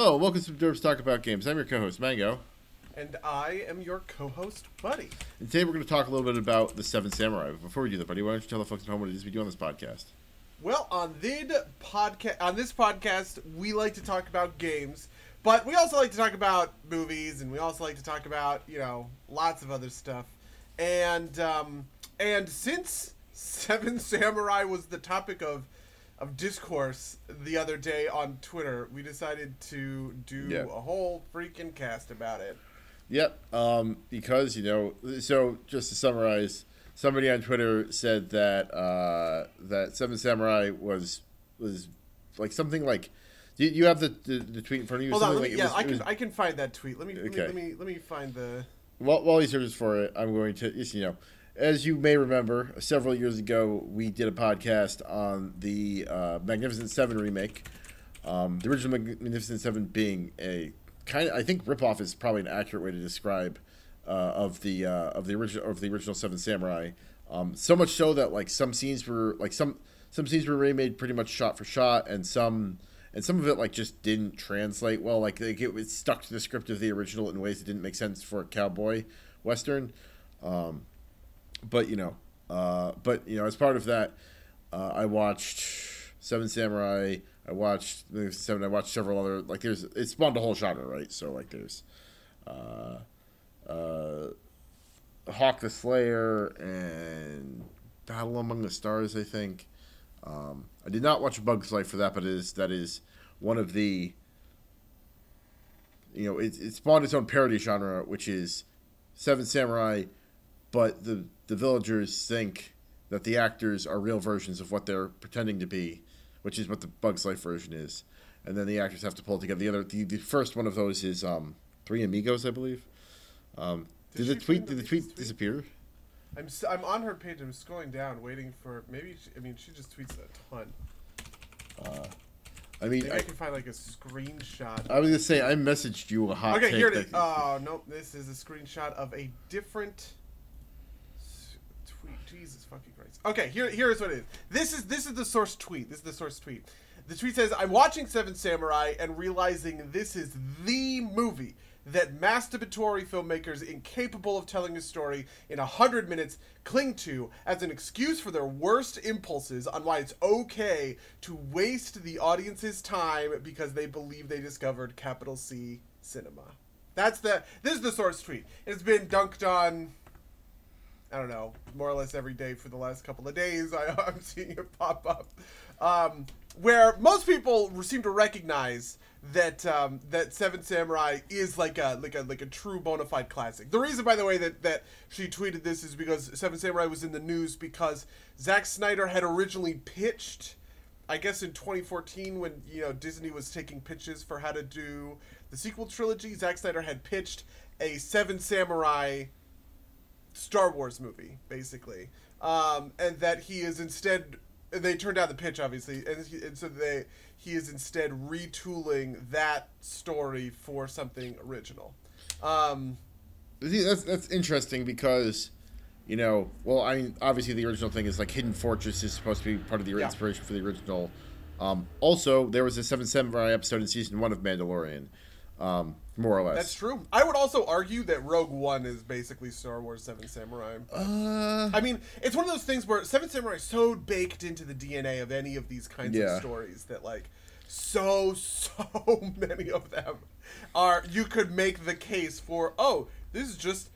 Hello, welcome to Derbs Talk About Games. I'm your co-host Mango, And I am your co-host, Buddy. and today we're going to talk a little bit about the Seven Samurai. But before we do that, buddy, why don't you tell the folks at home what it is we do on this podcast? Well, on vid podcast, on this podcast, we like to talk about games, but we also like to talk about movies, and we also like to talk about you know lots of other stuff. And um, and since Seven Samurai was the topic of of discourse the other day on Twitter, we decided to do Yeah. a whole freaking cast about it. Yep, um, because you know, so just to summarize, somebody on Twitter said that uh, that Seven Samurai was was like something like. You, you have the, the, the tweet in front of you. Hold on, something me, like, yeah, was- I can was- I can find that tweet. Let me, let me let me let me find the. While, while he searches for it, I'm going to, you know, as you may remember, several years ago, we did a podcast on the uh, Magnificent Seven remake. Um, the original Magnificent Seven being a kind of, I think, ripoff is probably an accurate way to describe uh, of the uh, of the original of the original Seven Samurai. Um, so much so that like some scenes were like some some scenes were remade pretty much shot for shot, and some and some of it like just didn't translate well. Like, it was stuck to the script of the original in ways that didn't make sense for a cowboy western. Um, but you know, uh, but you know, as part of that, uh, I watched Seven Samurai. I watched Seven. I watched several other like there's it spawned a whole genre, right? So like there's uh, uh, Hawk the Slayer and Battle Among the Stars. I think. Um, I did not watch Bug's Life for that, but it is that is one of the you know it, it spawned its own parody genre, which is Seven Samurai, but the the villagers think that the actors are real versions of what they're pretending to be, which is what the Bug's Life version is, and then the actors have to pull it together. The other the, the first one of those is um, Three Amigos, I believe. Um, Did did, the tweet did the tweet tweet? disappear? I'm s- I'm on her page. I'm scrolling down, waiting for maybe. She, I mean, she just tweets a ton. I mean, I, I, can find like a screenshot. I was gonna say I messaged you a hot okay, here it is. Oh nope, this is a screenshot of a different. Jesus fucking Christ. Okay, here here is what it is. This is this is the source tweet. This is the source tweet. The tweet says, "I'm watching Seven Samurai and realizing this is the movie." That masturbatory filmmakers incapable of telling a story in a hundred minutes cling to as an excuse for their worst impulses on why it's okay to waste the audience's time because they believe they discovered capital C cinema. That's the this is the source tweet. It's been dunked on I don't know, more or less every day for the last couple of days. I, I'm seeing it pop up, um, where most people seem to recognize that um, that Seven Samurai is like a like a like a true bona fide classic. The reason, by the way, that that she tweeted this is because Seven Samurai was in the news because Zack Snyder had originally pitched. I guess in 2014, when you know Disney was taking pitches for how to do the sequel trilogy, Zack Snyder had pitched a Seven Samurai Star Wars movie, basically, um, and that he is instead. They turned down the pitch, obviously, and, he, and so they he is instead retooling that story for something original. Um, that's that's interesting because, you know, well, I mean, obviously the original thing is like Hidden Fortress is supposed to be part of the Yeah. inspiration for the original. Um, also, there was a Seven Samurai episode in season one of Mandalorian, um, more or less. that's true. I would also argue that Rogue One is basically Star Wars Seven Samurai. Uh, I mean, it's one of those things where Seven Samurai is so baked into the DNA of any of these kinds Yeah. of stories that like so so many of them are you could make the case for oh this is just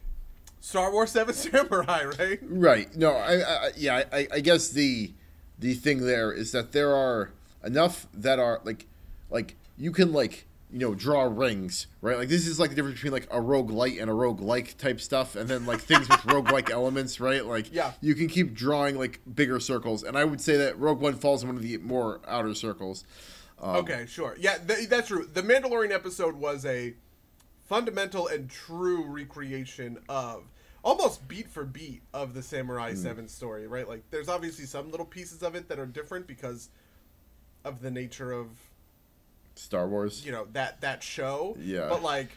Star Wars Seven Samurai right right. No, I, I yeah, I, I guess the the thing there is that there are enough that are like like you can like you know draw rings right? Like this is like the difference between like a roguelite and a rogue like type stuff and then like things with rogue like elements right? Like Yeah. you can keep drawing like bigger circles and i would say that rogue one falls in one of the more outer circles. Um, okay sure. Yeah th- that's true. The Mandalorian episode was a fundamental and true recreation of almost beat for beat of the Samurai 7 story right? Like there's obviously some little pieces of it that are different because of the nature of star wars you know that that show. Yeah. But like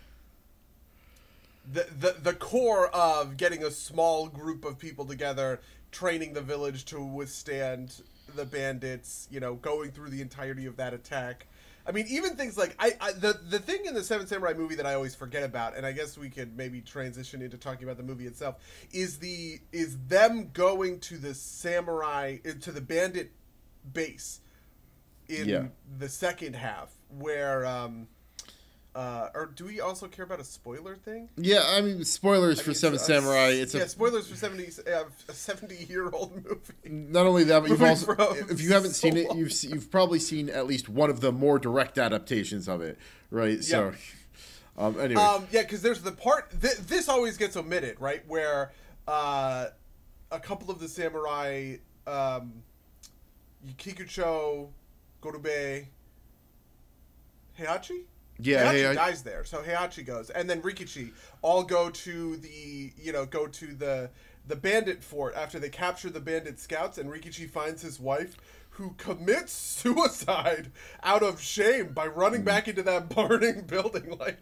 the the the core of getting a small group of people together, training the village to withstand the bandits, you know, going through the entirety of that attack. I mean, even things like I, I the the thing in the Seven Samurai movie that I always forget about, and I guess we could maybe transition into talking about the movie itself, is the is them going to the samurai uh, to the bandit base in Yeah. the second half, where um, uh, or do we also care about a spoiler thing? Yeah, I mean, spoilers I for mean, Seven uh, Samurai. It's yeah, a spoilers for seventy uh, a seventy year old movie. not only that, but you've also, if you haven't so seen it, you've you've probably seen at least one of the more direct adaptations of it, right? So, um, anyway, Um, yeah, because there's the part th- this always gets omitted, right? Where uh, a couple of the samurai, um, Kikucho, Gorobe, Heihachi. yeah, Heihachi hey, I, dies there, so Heihachi goes, and then Rikichi all go to the you know go to the the bandit fort after they capture the bandit scouts, and Rikichi finds his wife who commits suicide out of shame by running Mm. back into that burning building. Like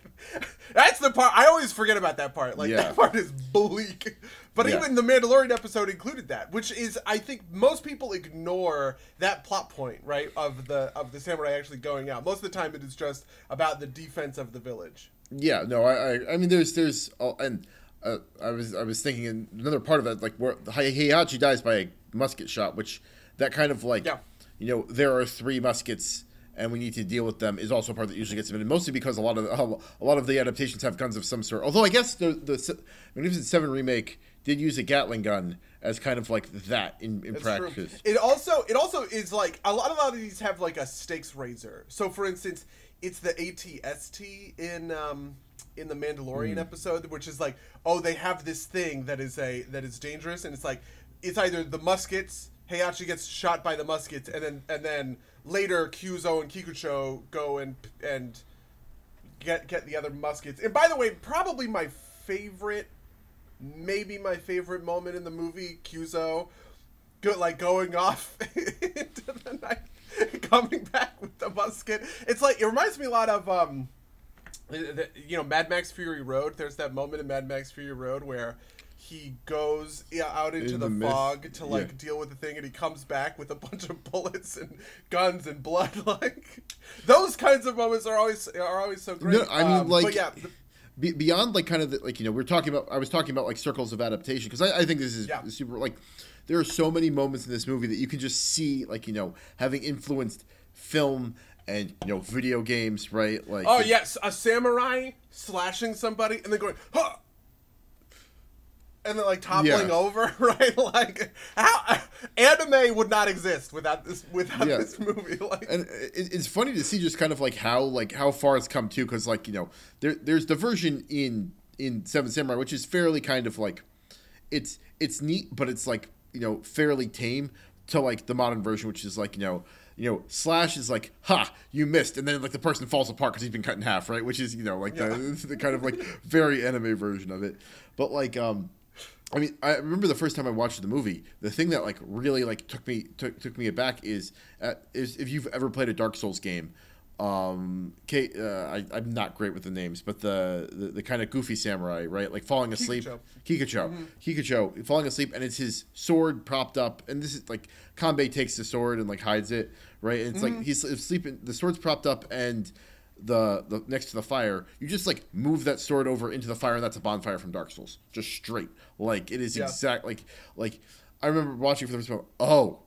that's the part I always forget about that part. Like Yeah. that part is bleak. But Yeah. even the Mandalorian episode included that, which is I think most people ignore that plot point, right? Of the of the samurai actually going out. Most of the time it is just about the defense of the village. yeah, no, I, I, I mean, there's, there's, uh, and uh, I was, I was thinking another part of that, like where Hei- Heihachi dies by a musket shot, which that kind of like, Yeah. you know, there are three muskets. And we need to deal with them is also a part that usually gets omitted, mostly because a lot of a lot of the adaptations have guns of some sort. Although I guess the the Magnificent Seven remake did use a Gatling gun as kind of like that in, in That's practice. true. It also it also is like a lot, a lot of these have like a stakes raiser. So for instance, it's the ATST in um in the Mandalorian episode, which is like, oh, they have this thing that is a that is dangerous, and it's like it's either the muskets. Heihachi gets shot by the muskets, and then and then later Kyuzo and Kikucho go and and get get the other muskets. And by the way, probably my favorite, maybe my favorite moment in the movie, Kyuzo, go, like going off into the night, coming back with the musket. It's like it reminds me a lot of um, you know, Mad Max Fury Road. There's that moment in Mad Max Fury Road where. He goes out into In the, the fog to like yeah. deal with the thing, and he comes back with a bunch of bullets and guns and blood. Like those kinds of moments are always are always so great. No, I mean, Um, like, yeah, be, beyond like kind of the, like you know we're talking about. I was talking about like circles of adaptation because I, I think this is Yeah. super. Like, there are so many moments in this movie that you can just see like you know having influenced film and you know video games, right? Like, Oh yes, a samurai slashing somebody and then going, huh! And then like toppling Yeah. over, right? Like how anime would not exist without this without Yeah. this movie. Like and it, it's funny to see just kind of like how like how far it's come to because like you know there there's the version in in Seven Samurai which is fairly kind of like it's it's neat but it's like you know fairly tame to like the modern version which is like you know you know slash is like ha you missed and then like the person falls apart because he's been cut in half right which is you know like the, the kind of like very anime version of it but like um I mean, I remember the first time I watched the movie. The thing that like really like took me took, took me aback is uh, is if you've ever played a Dark Souls game. Um, Kate, uh, I, I'm not great with the names, but the the, the kind of goofy samurai, right? Like falling asleep, Kikucho. Kikucho, falling asleep, and it's his sword propped up, and this is like Kanbei takes the sword and like hides it, right? And it's like he's sleeping, the sword's propped up, and the, the next to the fire, you just like move that sword over into the fire, and that's a bonfire from Dark Souls, just straight. Like it is Yeah. exact. Like like I remember watching for the first time. Oh,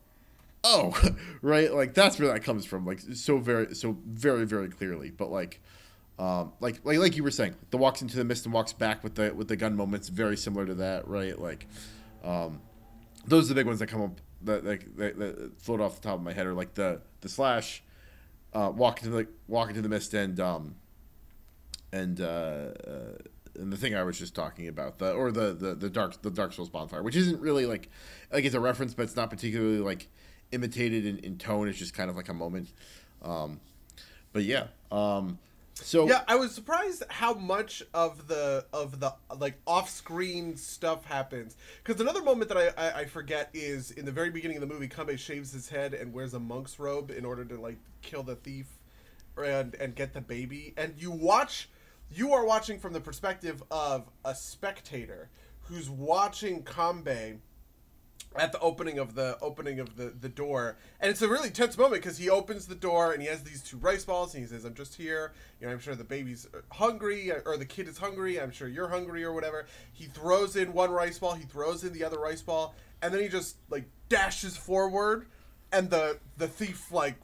oh, right. Like that's where that comes from. Like so very so very very clearly. But like. Um, like, like, like you were saying, the walks into the mist and walks back with the with the gun moments, very similar to that, right? Like, um, those are the big ones that come up that that, that, that float off the top of my head, are like the the slash, uh, into the walk into the mist and um, and uh, uh, and the thing I was just talking about, the or the, the the dark the Dark Souls bonfire, which isn't really like like it's a reference, but it's not particularly like imitated in, in tone. It's just kind of like a moment. Um, but yeah, um, so yeah, I was surprised how much of the of the like off-screen stuff happens. Because another moment that I, I I forget is in the very beginning of the movie, Kame shaves his head and wears a monk's robe in order to like kill the thief and and get the baby. And you watch, you are watching from the perspective of a spectator who's watching Kanbei at the opening of the opening of the the door. And it's a really tense moment because he opens the door and he has these two rice balls and he says i'm just here. You know i'm sure the baby's hungry or the kid is hungry. I'm sure you're hungry or whatever. He throws in one rice ball. He throws in the other rice ball. And then he just like dashes forward and the the thief like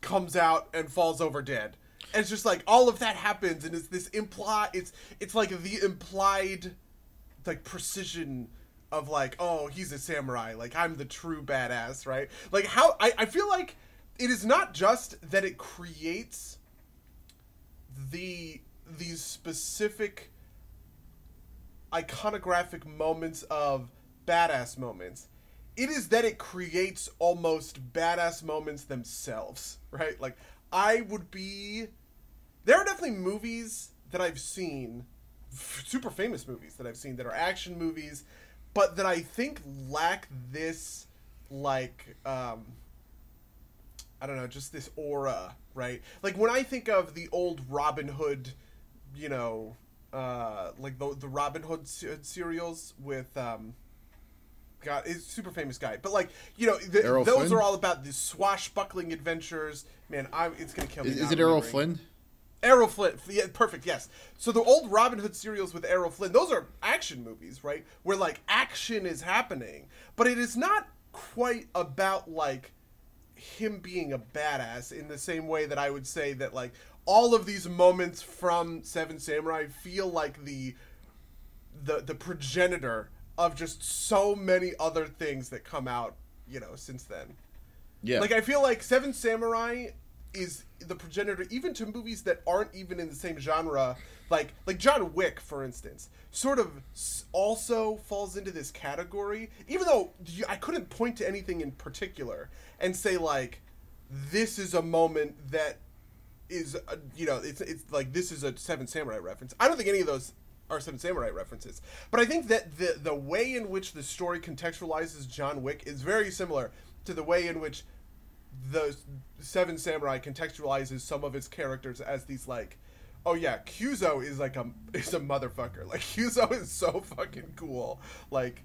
comes out and falls over dead. And it's just like all of that happens and it's this imply it's it's like the implied like precision of like oh he's a samurai. Like i'm the true badass right? Like how i, I feel like it is not just that it creates the these specific iconographic moments of badass moments. It is that it creates almost badass moments themselves right? Like i would be there are definitely movies that i've seen super famous movies that i've seen that are action movies but that I think lack this like um I don't know, just this aura, right? Like when I think of the old Robin Hood, you know, uh like the the Robin Hood serials with um God, is super famous guy. But like, you know, the, those Flynn? are all about the swashbuckling adventures. Man, I it's gonna kill me. Is, is it Errol Flynn? Errol Flynn, yeah, perfect, yes. So the old Robin Hood serials with Errol Flynn, those are action movies, right? Where like action is happening, but it is not quite about like him being a badass in the same way that I would say that like all of these moments from Seven Samurai feel like the the the progenitor of just so many other things that come out, you know, since then. Yeah. Like I feel like Seven Samurai is the progenitor even to movies that aren't even in the same genre like like John Wick for instance sort of also falls into this category even though I couldn't point to anything in particular and say like this is a moment that is a, you know it's it's like this is a seven samurai reference. I don't think any of those are seven samurai references. But I think that the the way in which the story contextualizes John Wick is very similar to the way in which the Seven Samurai contextualizes some of its characters as these like, oh yeah, Kyuzo is like a is a motherfucker. Like Kyuzo is so fucking cool. Like,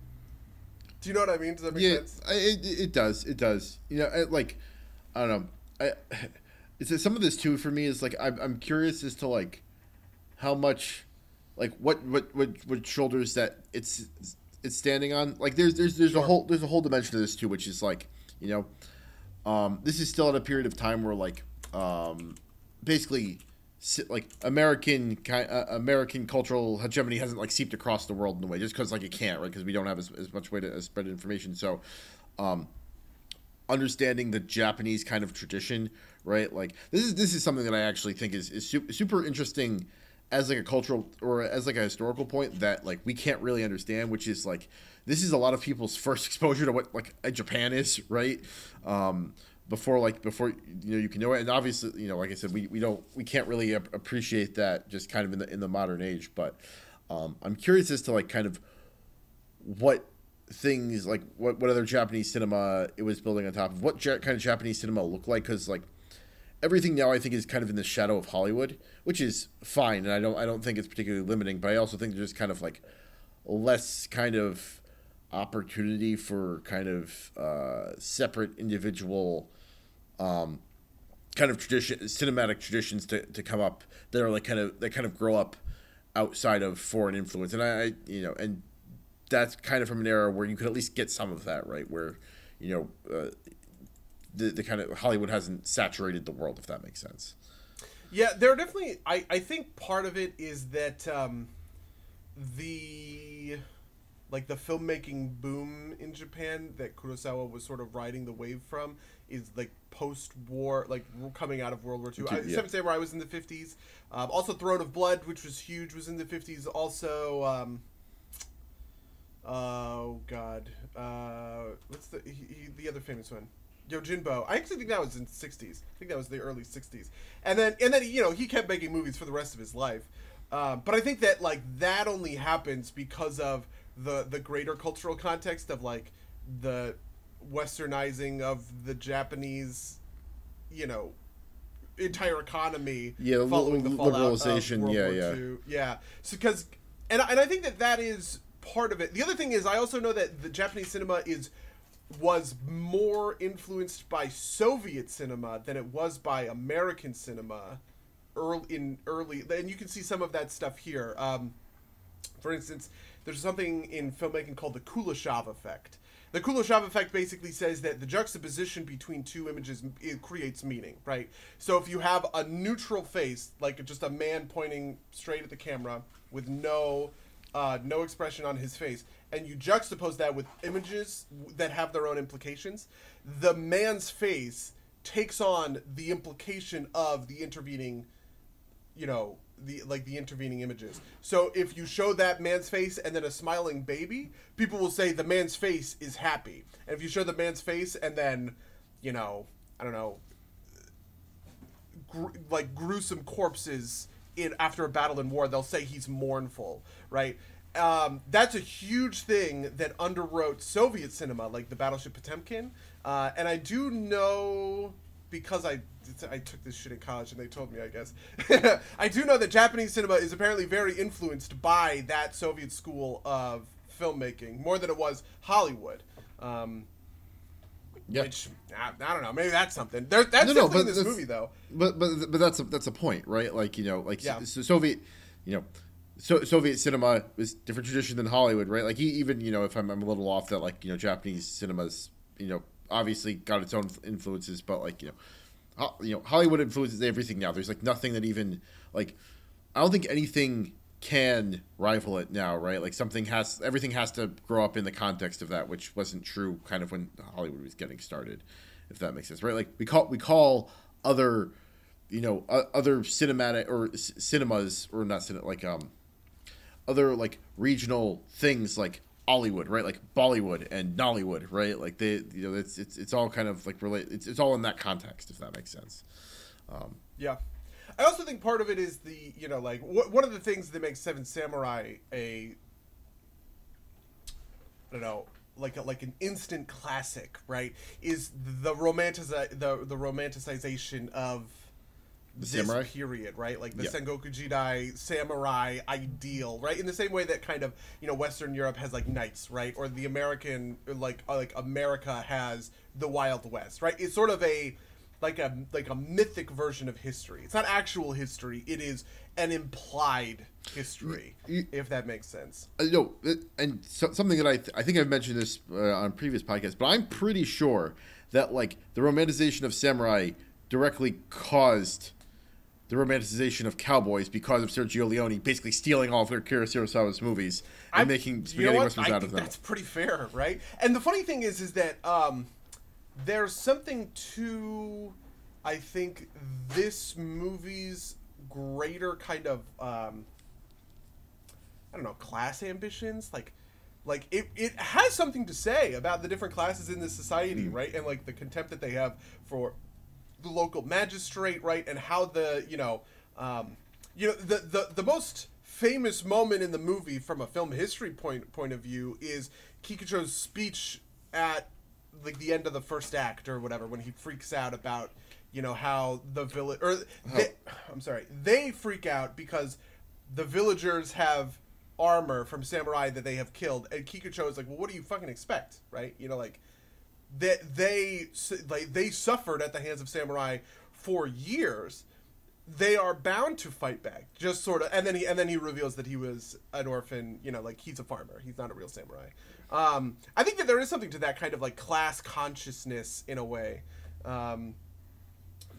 do you know what I mean? Does that make yeah, sense? it, it does. It does. You know, I, like, I don't know. I it's some of this too for me is like I'm I'm curious as to like how much like what what what what shoulders that it's it's standing on. Like there's there's there's sure. a whole there's a whole dimension to this too, which is like you know um, this is still at a period of time where like um, basically like American uh, American cultural hegemony hasn't like seeped across the world in a way just because like it can't right? Because we don't have as, as much way to spread information. So um, understanding the Japanese kind of tradition right? Like this is this is something that I actually think is is super, super interesting as like a cultural or as like a historical point that like we can't really understand which is like this is a lot of people's first exposure to what like Japan is, right? Um, before like before you know you can know it, and obviously you know like I said, we, we don't we can't really appreciate that just kind of in the in the modern age. But um, I'm curious as to like kind of what things like what what other Japanese cinema it was building on top of what ja- kind of Japanese cinema looked like because like everything now I think is kind of in the shadow of Hollywood, which is fine, and I don't I don't think it's particularly limiting, but I also think there's kind of like less kind of opportunity for kind of uh, separate individual um, kind of tradition cinematic traditions to, to come up that are like kind of that kind of grow up outside of foreign influence. And I, I you know and that's kind of from an era where you could at least get some of that right? Where you know uh, the, the kind of hollywood hasn't saturated the world if that makes sense yeah there are definitely i, I think part of it is that um, the like the filmmaking boom in Japan that Kurosawa was sort of riding the wave from is like post-war, like coming out of World War II. Yeah. Seven Samurai was in the fifties. Um, also, Throne of Blood, which was huge, was in the fifties. Also, um, oh god, uh, what's the he, he, the other famous one? Yojimbo. I actually think that was in the '60s. I think that was the early '60s. And then, and then you know, he kept making movies for the rest of his life. Uh, but I think that like that only happens because of the the greater cultural context of like the westernizing of the Japanese, you know, entire economy. Yeah, following the liberalization. yeah, yeah, II. yeah. So because and and I think that that is part of it. The other thing is I also know that the Japanese cinema is was more influenced by Soviet cinema than it was by American cinema early in early and you can see some of that stuff here. Um, for instance, there's something in filmmaking called the Kuleshov effect. The Kuleshov effect basically says that the juxtaposition between two images creates meaning, right? So if you have a neutral face, like just a man pointing straight at the camera with no uh, no expression on his face, and you juxtapose that with images that have their own implications, the man's face takes on the implication of the intervening, you know, the like the intervening images. So if you show that man's face and then a smiling baby, people will say the man's face is happy. And if you show the man's face and then, you know, I don't know, gr- like gruesome corpses in after a battle in war, they'll say he's mournful, right? Um, that's a huge thing that underwrote Soviet cinema, like the Battleship Potemkin. Uh, and I do know because I I took this shit in college and they told me, I guess. I do know that Japanese cinema is apparently very influenced by that Soviet school of filmmaking more than it was Hollywood. Um, Yeah. Which I, I don't know. Maybe that's something. There, that's No, no, in this movie though. But but but that's a, that's a point, right? Like you know, like Yeah. so Soviet, you know, so Soviet cinema is different tradition than Hollywood, right? Like he, even you know, if I'm, I'm a little off that, like you know, Japanese cinemas, you know, obviously got its own influences, but like you know, ho- you know, Hollywood influences everything now. There's like nothing that even like I don't think anything can rival it now, right? Like something has everything has to grow up in the context of that, which wasn't true kind of when Hollywood was getting started, if that makes sense, right? Like we call we call other, you know, uh, other cinematic or c- cinemas or not cinema like um, other like regional things like Hollywood, right? Like Bollywood and Nollywood, right? Like they, you know, it's it's it's all kind of like relate. It's it's all in that context, if that makes sense. Um, yeah. I also think part of it is the, you know, like, one of the things that makes Seven Samurai a, I don't know, like a, like an instant classic, right? Is the romanticize the the romanticization of this samurai? period, right? Like the Yeah. Sengoku Jidai samurai ideal, right? In the same way that kind of you know Western Europe has like knights, right? Or the American like uh, like America has the Wild West, right? It's sort of a like a like a mythic version of history. It's not actual history. It is an implied history, You- if that makes sense. Uh, no, it- and so, something that I th- I think I've mentioned this uh, on previous podcasts, but I'm pretty sure that like the romanticization of samurai directly caused the romanticization of cowboys because of Sergio Leone basically stealing all of their Kurosawa's movies and I- making you know spaghetti westerns out of them. That's pretty fair, right? And the funny thing is, is that um, there's something to, I think, this movie's greater kind of, um, I don't know, class ambitions, like. Like it, it has something to say about the different classes in this society, Mm. right? And like the contempt that they have for the local magistrate, right, and how the you know, um, you know, the the the most famous moment in the movie from a film history point point of view is Kikucho's speech at like the end of the first act or whatever when he freaks out about you know how the village or they, I'm sorry they freak out because the villagers have armor from samurai that they have killed and Kikucho is like well what do you fucking expect? Right? You know like that they like they suffered at the hands of samurai for years they are bound to fight back just sort of and then he and then he reveals that he was an orphan you know like he's a farmer he's not a real samurai. Um, i think that there is something to that kind of like class consciousness in a way um,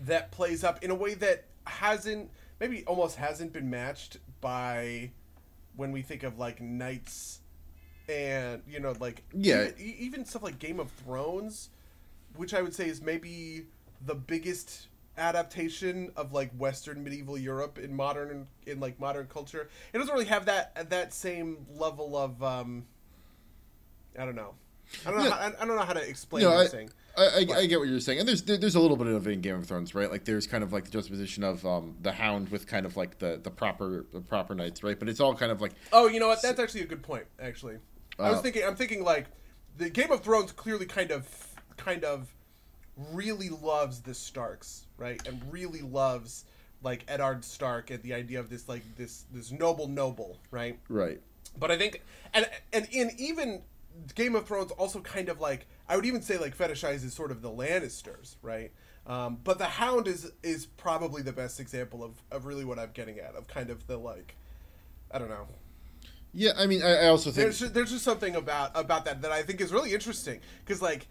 that plays up in a way that hasn't maybe almost hasn't been matched by when we think of like knights and you know like Yeah. even, even stuff like game of thrones which i would say is maybe the biggest adaptation of like western medieval europe in modern in like modern culture it doesn't really have that that same level of um i don't know i don't know Yeah. how, I, I don't know how to explain No, I, I, I, I get what you're saying, and there's there, there's a little bit of it in Game of Thrones, right? Like there's kind of like the juxtaposition of um, the Hound with kind of like the, the proper the proper knights, right? But it's all kind of like Oh, you know what? That's actually a good point. Actually, I was Uh, thinking. I'm thinking like the Game of Thrones clearly kind of, kind of, really loves the Starks, right? And really loves like Eddard Stark and the idea of this like this this noble noble, right? right. But I think, and and in even Game of Thrones also kind of like I would even say like fetishizes sort of the Lannisters, right? Um, but the Hound is is probably the best example of, of really what I'm getting at of kind of the like, I don't know. Yeah, I mean, I, I also think There's just, there's just something about about that that I think is really interesting because like,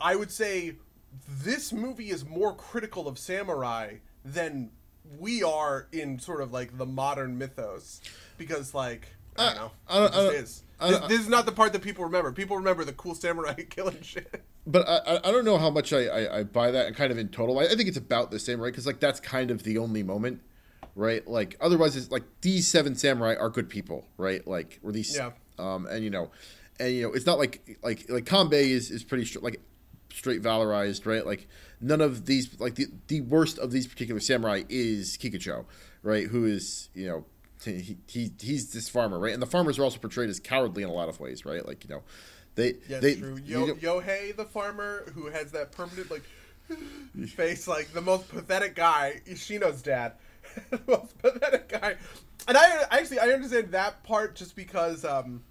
I would say this movie is more critical of samurai than we are in sort of like the modern mythos because like I don't know. I don't- I don't- is. This, this is not the part that people remember. People remember the cool samurai killing shit. but I, I- don't know how much I, I, I buy that kind of in total. I, I think it's about the same, right? Because like that's kind of the only moment, right? Like otherwise, it's like these seven samurai are good people, right? Like or these, Yeah. um, and you know, and you know, it's not like like like Kanbei is is pretty str- like straight valorized, right? Like none of these like the the worst of these particular samurai is Kikucho, right? Who is you know. He, he he's this farmer, right? And the farmers are also portrayed as cowardly in a lot of ways, right? Like you know, they Yeah, they true. you Yo, know- Yohei, the farmer who has that permanent like face, like the most pathetic guy, Ishino's dad, most pathetic guy. And I actually I understand that part just because um,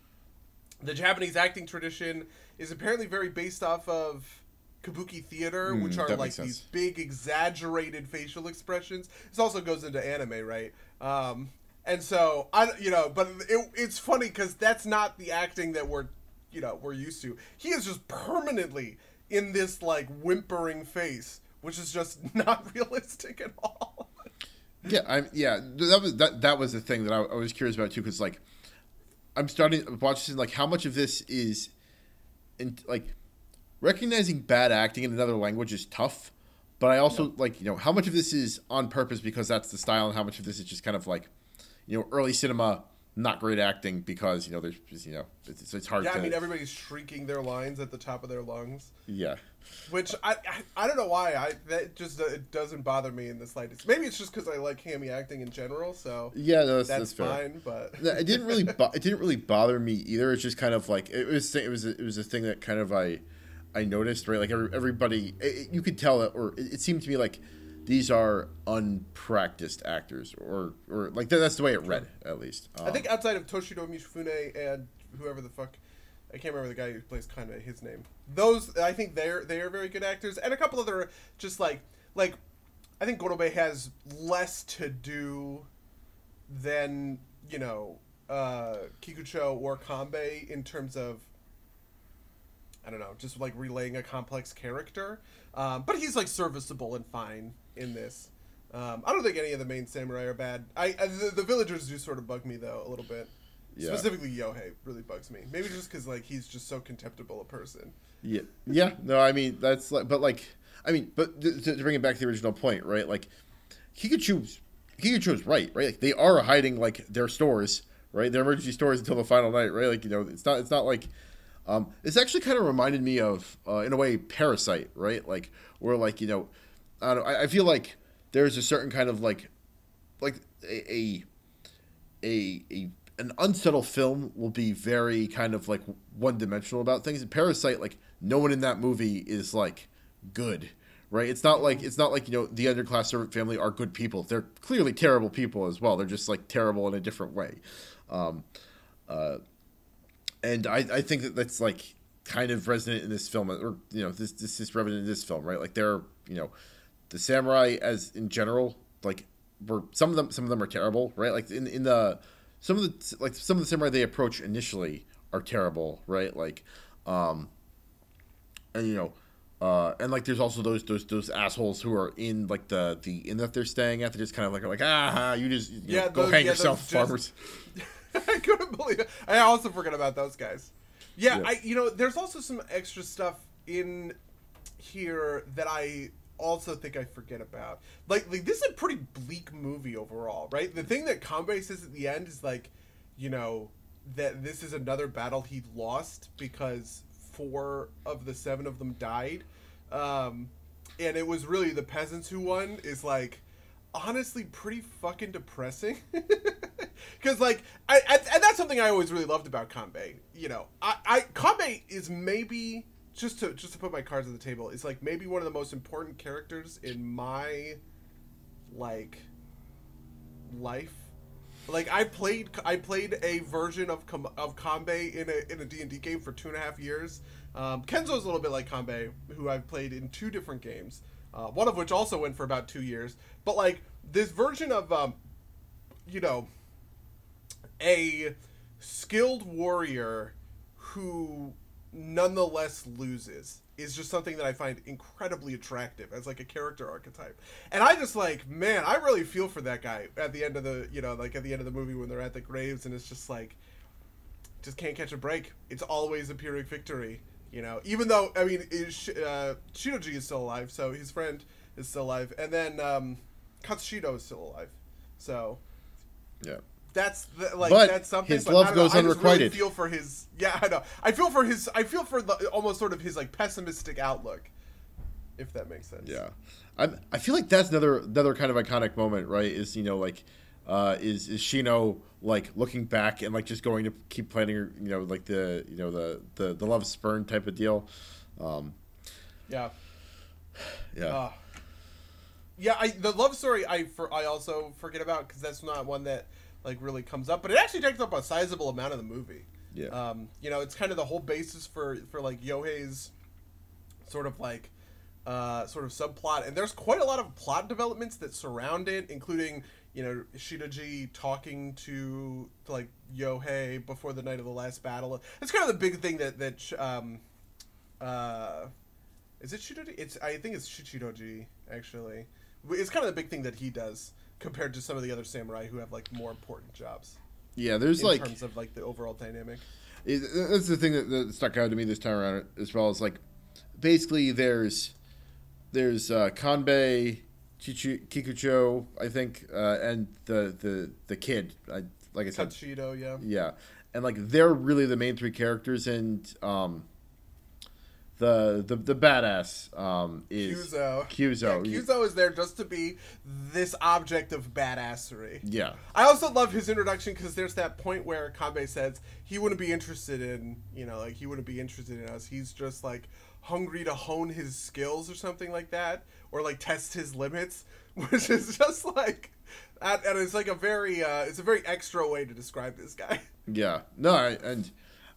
the Japanese acting tradition is apparently very based off of kabuki theater, Mm, which are like these big exaggerated facial expressions. This also goes into anime, right? Um, and so I, you know, but it, it's funny because that's not the acting that we're, you know, we're used to. He is just permanently in this like whimpering face, which is just not realistic at all. Yeah, I'm. Yeah, that was that. That was the thing that I, I was curious about too, because like, I'm starting to watch this, like how much of this is, in like, recognizing bad acting in another language is tough, but I also like you know how much of this is on purpose because that's the style, and how much of this is just kind of like, you know, early cinema not great acting because you know there's you know it's, it's hard Yeah, to I mean everybody's shrieking their lines at the top of their lungs, yeah which I I, I don't know why I that just uh, it doesn't bother me in the slightest. Maybe it's just because I like hammy acting in general, so yeah no, that's, that's, that's fine. But it didn't really bo- it didn't really bother me either. It's just kind of like it was it was a, it was a thing that kind of I I noticed right like every, everybody it, you could tell it or it, it seemed to me like these are unpracticed actors or or like that, that's the way it read at least. I Um, think outside of Toshiro Mifune and whoever the fuck, I can't remember the guy who plays kind of his name. Those I think they're they are very good actors, and a couple other just like like I think Gorobe has less to do than you know uh, Kikucho or Kanbei in terms of I don't know, just like relaying a complex character. Um, but he's like serviceable and fine in this. Um, I don't think any of the main samurai are bad. I, I the, the villagers do sort of bug me though a little bit. Yeah. Specifically, Yohei really bugs me. Maybe just because like he's just so contemptible a person. Yeah, yeah. No, I mean that's like, but like, I mean, but to, to bring it back to the original point, right? Like, Kikuchu's Kikuchu's right, right? Like they are hiding like their stores, right? Their emergency stores until the final night, right? Like you know, it's not, it's not like. Um, this actually kind of reminded me of, uh, in a way, Parasite, right? Like where, like you know, I don't. know, I, I feel like there's a certain kind of like, like a, a a, a an unsettled film will be very kind of like one dimensional about things. In Parasite, like no one in that movie is like good, right? It's not like it's not like you know the underclass servant family are good people. They're clearly terrible people as well. They're just like terrible in a different way. Um, uh, and I, I think that that's like kind of resonant in this film, or you know this this is resonant in this film, right? Like they're you know the samurai as in general, like were some of them some of them are terrible, right? Like in in the some of the like some of the samurai they approach initially are terrible, right? Like, um, and you know. Uh, and like, there's also those those those assholes who are in like the the inn that they're staying at. They're just kind of like like ah, you just you Yeah, know, go those- hang yeah, yourself, those just- farmers. I couldn't believe it. I also forgot about those guys. Yeah, Yeah. I you know, there's also some extra stuff in here that I also think I forget about. Like, like this is a pretty bleak movie overall, right? The thing that Kanbei says at the end is like, you know, that this is another battle he lost because four of the seven of them died. Um, and it was really the peasants who won is like honestly pretty fucking depressing because like I, I and that's something i always really loved about kanbei you know i i kanbei is maybe just to just to put my cards on the table is like maybe one of the most important characters in my like life Like I played, I played a version of of Kanbei in a in a D and D game for two and a half years. Um, Kenzo's a little bit like Kanbei, who I've played in two different games, uh, one of which also went for about two years. But like this version of, um, you know, a skilled warrior who nonetheless loses is just something that I find incredibly attractive as like a character archetype. And I just like, man, I really feel for that guy at the end of the, you know, like at the end of the movie when they're at the graves and it's just like just can't catch a break. It's always a Pyrrhic victory, you know. Even though I mean, uh, Shidoji is still alive, so his friend is still alive, and then um, Katsushito is still alive. So Yeah. That's the, like But that's something. his but love I don't know, goes I just really feel for his. Yeah, I know. I feel for his. I feel for the almost sort of his like pessimistic outlook, if that makes sense. Yeah, I I feel like that's another another kind of iconic moment, right? Is you know like, uh, is is Shino like looking back and like just going to keep planning, you know, like the you know the the the love spurn type of deal. Um, Yeah. yeah, Uh, yeah, I the love story I for I also forget about because that's not one that like really comes up, but it actually takes up a sizable amount of the movie. yeah, Um, you know, it's kind of the whole basis for for like Yohei's sort of like uh, sort of subplot, and there's quite a lot of plot developments that surround it, including you know Shidoji talking to, to like Yohei before the night of the last battle. It's kind of the big thing that that um, uh, is it Shidoji? It's I think it's Shichidoji actually. It's kind of the big thing that he does compared to some of the other samurai who have like more important jobs yeah. There's like in like terms of like the overall dynamic. it, that's the thing that, that stuck out to me this time around as well as like basically there's there's uh, Kanbei, Chichu, Kikucho, I think, uh, and the the the kid. I, like I said, Tuxedo, yeah. Yeah, and like they're really the main three characters, and um, the the the badass um is Kyuzo. Kyuzo. Yeah, is there just to be this object of badassery. Yeah, I also love his introduction because there's that point where Kanbei says he wouldn't be interested in, you know, like he wouldn't be interested in us. He's just like hungry to hone his skills or something like that, or like test his limits, which is just like, and and it's like a very, uh, it's a very extra way to describe this guy. yeah. No, I, and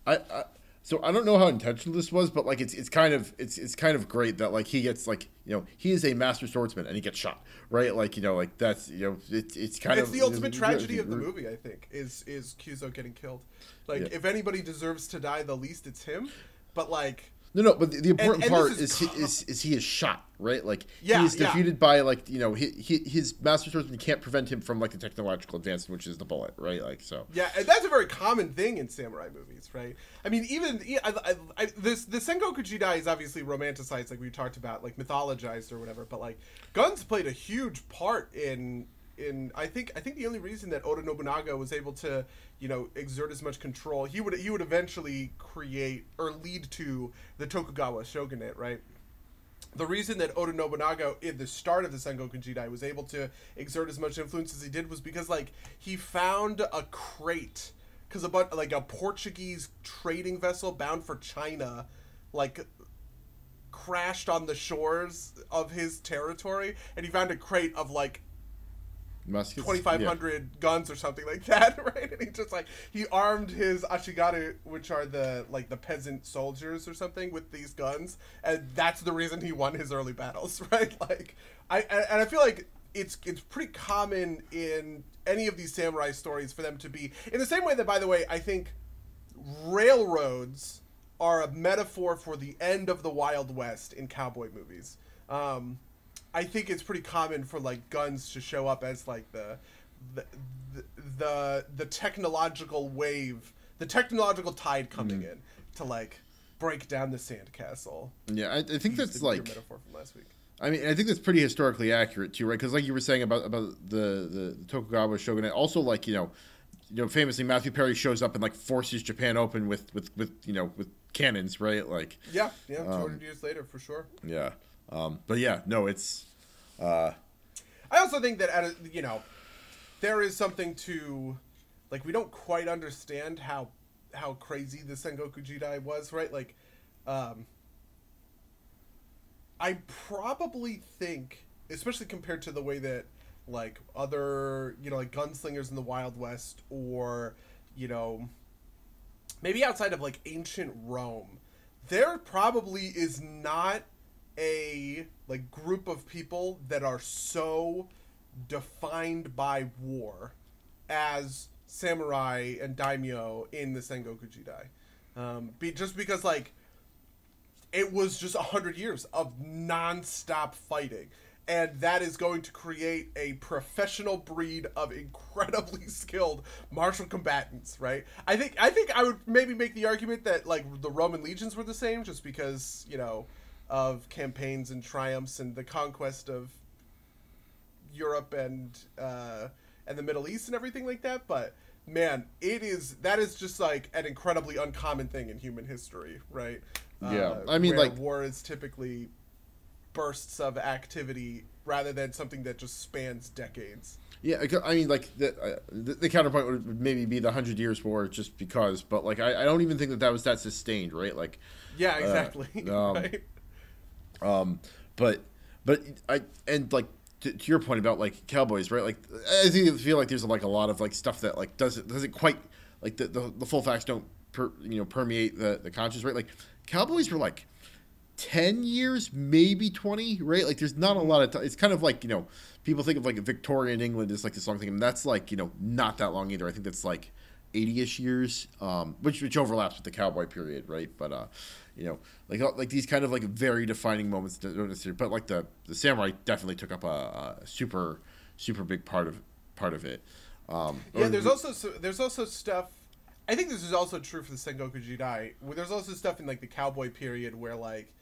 I, I so I don't know how intentional this was, but like it's it's kind of it's it's kind of great that like he gets like you know he is a master swordsman and he gets shot right like you know like that's you know it, it's kind of it's of the ultimate tragedy of the movie, I think, is is Kyuzo getting killed. Like, Yeah. if anybody deserves to die, the least it's him. But like, No, no, but the, the important and part is, is he, is is he is shot, right? Like Yeah, he's yeah. defeated by like you know he, he, his master swordsman can't prevent him from like the technological advancement, which is the bullet, right? Like so. yeah, and that's a very common thing in samurai movies, right? I mean, even yeah, I, I, I, this the Sengoku Jidai is obviously romanticized, like we talked about, like mythologized or whatever. But like, guns played a huge part in in I think I think the only reason that Oda Nobunaga was able to you know exert as much control, he would he would eventually create or lead to the Tokugawa shogunate, right? the reason that Oda Nobunaga in the start of the Sengoku Jidai was able to exert as much influence as he did was because like he found a crate because about like a Portuguese trading vessel bound for China like crashed on the shores of his territory and he found a crate of like Muskets? 2500 guns or something like that right? And he just like he armed his ashigaru which are the like the peasant soldiers or something with these guns and that's the reason he won his early battles right? Like i and i feel like it's it's pretty common in any of these samurai stories for them to be in the same way that by the way i think railroads are a metaphor for the end of the wild west in cowboy movies. Um I think it's pretty common for like guns to show up as like the the the the, the technological wave, the technological tide coming in to like break down the sandcastle. Yeah, I, I think Use that's the- like. metaphor from last week. I mean, I think that's pretty historically accurate too, right? Because like you were saying about about the the Tokugawa shogunate, also like you know, you know, famously Matthew Perry shows up and like forces Japan open with with with you know with cannons, right? Like, Yeah, yeah, two Um, years later for sure. yeah, um, but yeah, no, it's. Uh, I also think that at a, you know, there is something to, like, we don't quite understand how how crazy the Sengoku Jidai was, right? Like, um, I probably think, especially compared to the way that like other you know like gunslingers in the Wild West or you know maybe outside of like ancient Rome, there probably is not a like group of people that are so defined by war as samurai and daimyo in the Sengoku Jidai. Um, be, just because like it was just a hundred years of non-stop fighting and that is going to create a professional breed of incredibly skilled martial combatants right i think i think i would maybe make the argument that like the roman legions were the same just because you know of campaigns and triumphs and the conquest of europe and uh and the middle east and everything like that but man it is that is just like an incredibly uncommon thing in human history right Yeah. Uh, I mean, like- war is typically bursts of activity rather than something that just spans decades. Yeah, I mean, like the, uh, the the counterpoint would maybe be the Hundred Years' War, just because. But like, I, I don't even think that that was that sustained, right? Like, Yeah, exactly. um, right? Um, but but I and like to, to your point about like cowboys, right? Like, I feel like there's like a lot of like stuff that like doesn't doesn't quite like the the, the full facts don't per, you know permeate the the conscious, right? Like, cowboys were like. 10 years maybe 20 right like there's not a lot of it's kind of like you know people think of like victorian england as like this long thing and that's like you know not that long either i think that's like 80ish years um which which overlaps with the cowboy period right but uh you know like like these kind of like very defining moments don't necessarily but like the the samurai definitely took up a, a super super big part of part of it um Yeah, there's also so, there's also stuff. I think this is also true for the Sengoku Jidai. Where there's also stuff in like the cowboy period where like,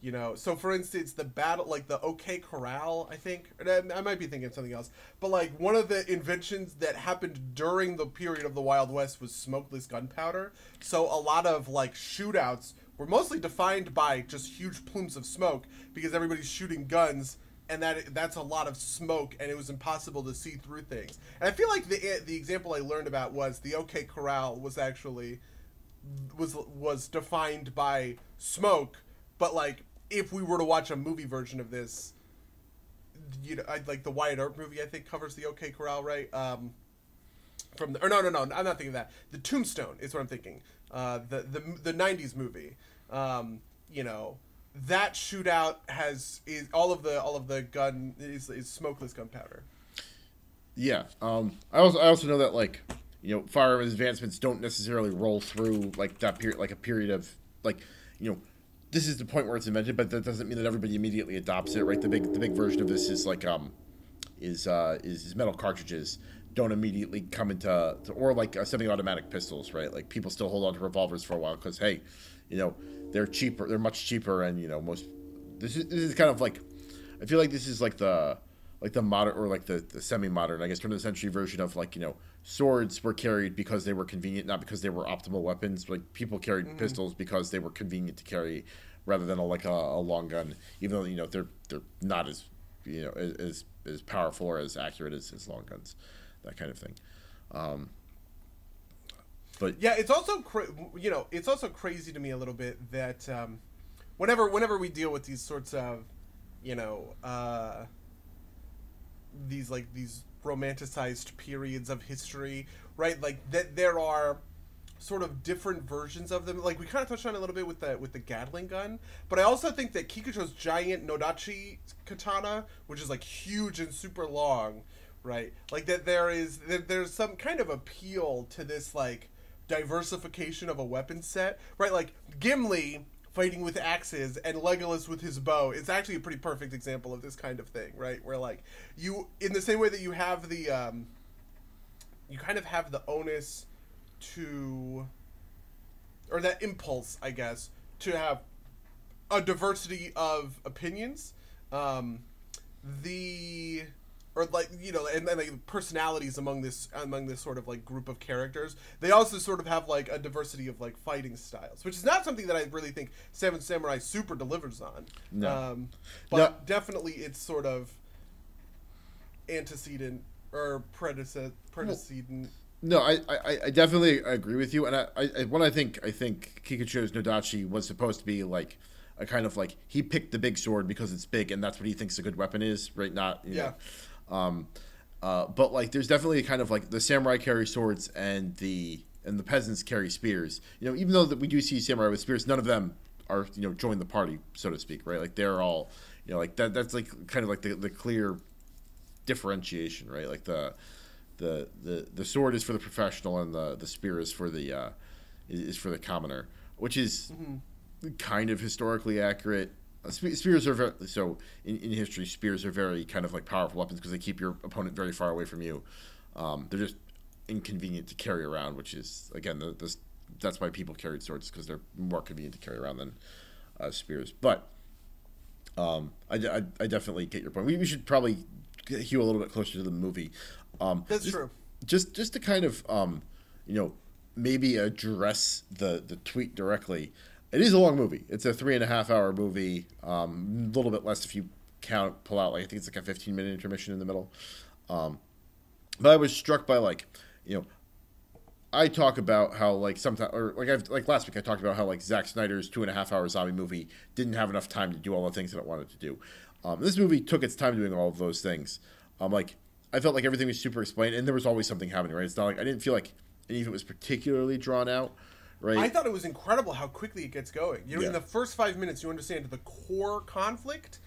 you know, so for instance, the battle like the OK Corral, I think, I might be thinking of something else, but like one of the inventions that happened during the period of the Wild West was smokeless gunpowder. So a lot of like shootouts were mostly defined by just huge plumes of smoke because everybody's shooting guns and that that's a lot of smoke and it was impossible to see through things. And I feel like the the example I learned about was the OK Corral was actually was was defined by smoke, but like if we were to watch a movie version of this, you know, I, like the Wyatt Earp movie, I think covers the OK Corral, right? Um, from the or no no no, I'm not thinking of that. The Tombstone is what I'm thinking. Uh, the the the '90s movie. Um, you know that shootout has is all of the all of the gun is, is smokeless gunpowder. Yeah. Um, I also I also know that like you know firearm advancements don't necessarily roll through like that period like a period of like you know this is the point where it's invented, but that doesn't mean that everybody immediately adopts it. Right. The big the big version of this is like um is uh is, is metal cartridges don't immediately come into to, or like uh, semi-automatic pistols right? Like people still hold on to revolvers for a while because hey you know they're cheaper they're much cheaper and you know most this is this is kind of like i feel like this is like the like the modern or like the, the semi-modern i guess turn of the century version of like you know swords were carried because they were convenient not because they were optimal weapons. Like people carried pistols because they were convenient to carry rather than a, like a, a long gun even though you know they're they're not as you know as as, as powerful or as accurate as, as long guns that kind of thing um but Yeah, it's also cra- you know it's also crazy to me a little bit that um, whenever whenever we deal with these sorts of you know uh, these like these romanticized periods of history, right? Like that there are sort of different versions of them. Like we kind of touched on a little bit with the with the Gatling gun, but I also think that Kikuchiyo's giant Nodachi katana, which is like huge and super long, right? Like that there is that there's some kind of appeal to this like diversification of a weapon set, right? Like Gimli fighting with axes and Legolas with his bow. It's actually a pretty perfect example of this kind of thing, right? Where like you in the same way that you have the um you kind of have the onus to or that impulse, I guess, to have a diversity of opinions. Um the or like you know and then like personalities among this among this sort of like group of characters they also sort of have like a diversity of like fighting styles which is not something that i really think seven samurai super delivers on No. um, but No. definitely it's sort of antecedent or predecessor predecedent No, I, I, I definitely agree with you, and I, I what I think I think Kikuchiyo's Nodachi was supposed to be like a kind of like he picked the big sword because it's big and that's what he thinks a good weapon is, right? Not you Yeah. Um, uh, but like, there's definitely a kind of like the samurai carry swords and the and the peasants carry spears. You know, even though that we do see samurai with spears, none of them are you know join the party, so to speak, right? Like they're all you know like that. That's like kind of like the, the clear differentiation, right? Like the the the the sword is for the professional and the the spear is for the uh, is for the commoner, which is mm-hmm. kind of historically accurate. Uh, spears are very, so in, in history. Spears are very kind of like powerful weapons because they keep your opponent very far away from you. Um, they're just inconvenient to carry around, which is again the, the that's why people carried swords because they're more convenient to carry around than uh, spears. But um, I, I, I, definitely get your point. We, we should probably hew a little bit closer to the movie. Um, that's just, true. Just just to kind of um, you know maybe address the the tweet directly. It is a long movie. It's a three and a half hour movie. Um, a little bit less if you count pull out like I think it's like a fifteen minute intermission in the middle. Um, but I was struck by like you know I talk about how like sometimes or like I've like last week I talked about how like Zack Snyder's two and a half hour zombie movie didn't have enough time to do all the things that it wanted to do. Um, this movie took its time doing all of those things. Um, like I felt like everything was super explained, and there was always something happening. Right? It's not like I didn't feel like any of it was particularly drawn out. Right? I thought it was incredible how quickly it gets going. You know, yeah. in the first five minutes, you understand the core conflict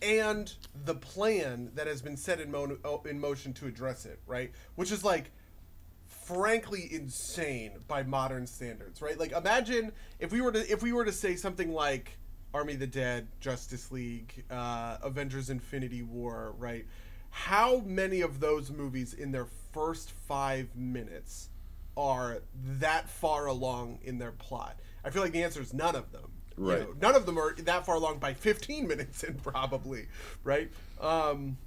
and the plan that has been set in, mo- in motion to address it. Right? Which is like frankly insane by modern standards, right? Like imagine if we were to if we were to say something like Army of the Dead, Justice League, uh, Avengers Infinity War, right? How many of those movies in their first five minutes are that far along in their plot? I feel like the answer is none of them. Right. You know, none of them are that far along by 15 minutes in, probably, right? Um,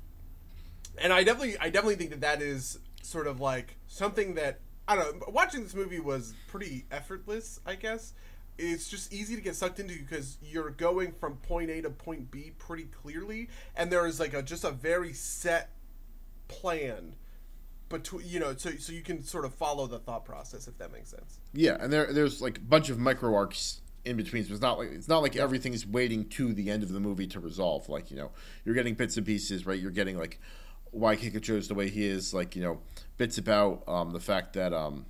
and I definitely, I definitely think that that is sort of like something that I don't know. Watching this movie was pretty effortless, I guess. It's just easy to get sucked into because you're going from point A to point B pretty clearly, and there is like a just a very set plan between you know so so you can sort of follow the thought process if that makes sense. Yeah, and there there's like a bunch of micro arcs in between. So it's not like it's not like everything is waiting to the end of the movie to resolve. Like you know, you're getting bits and pieces, right? You're getting like why Kikuchiyo is the way he is, like you know, bits about um, the fact that um,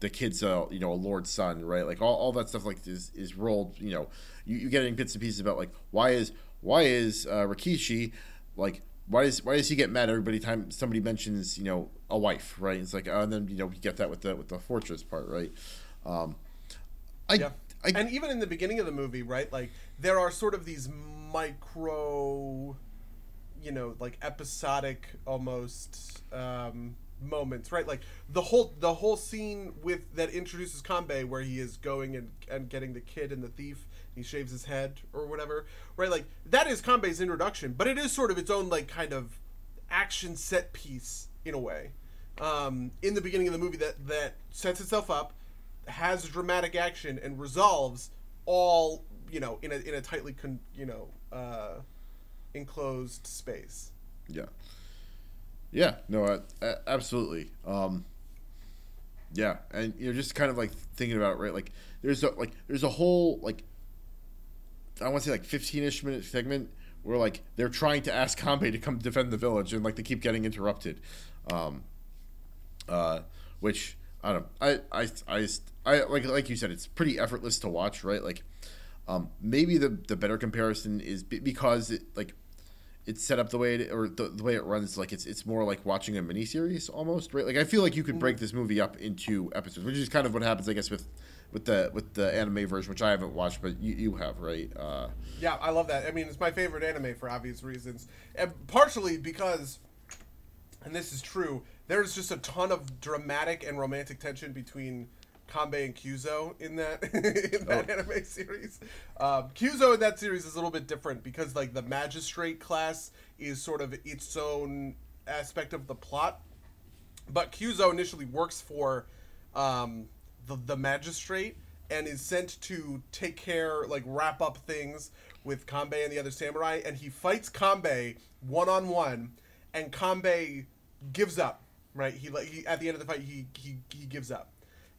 the kid's a you know a lord's son, right? Like all, all that stuff like is is rolled. You know, you, you're getting bits and pieces about like why is why is uh, Rikichi like why does why does he get mad every time somebody mentions you know a wife, right? It's like oh, and then you know you get that with the with the fortress part, right? Um, I, yeah. I, and even in the beginning of the movie, right? Like there are sort of these micro you know like episodic almost um, moments right like the whole the whole scene with that introduces Kanbei where he is going and, and getting the kid and the thief he shaves his head or whatever right like that is Kanbei's introduction but it is sort of its own like kind of action set piece in a way um, in the beginning of the movie that that sets itself up has dramatic action and resolves all you know in a in a tightly con, you know uh, enclosed space. Yeah. Yeah. No. Uh, absolutely. Um, yeah, and you're just kind of like thinking about it, right? Like there's a like there's a whole like I want to say like 15ish minute segment where like they're trying to ask Kanbei to come defend the village and like they keep getting interrupted, um, uh, which I don't know. I I I I like like you said, it's pretty effortless to watch, right? Like, um, maybe the the better comparison is because it like it's set up the way it or the, the way it runs like it's it's more like watching a miniseries almost right like i feel like you could break mm-hmm. this movie up into episodes which is kind of what happens i guess with with the with the anime version which i haven't watched but you, you have right uh, yeah i love that i mean it's my favorite anime for obvious reasons and partially because and this is true there's just a ton of dramatic and romantic tension between Kanbei and Kyuzo in that in that oh. anime series. Um, Kyuzo in that series is a little bit different because like the magistrate class is sort of its own aspect of the plot, but Kyuzo initially works for um, the the magistrate and is sent to take care like wrap up things with Kanbei and the other samurai, and he fights Kanbei one on one, and Kanbei gives up. Right, he he, at the end of the fight he he, he gives up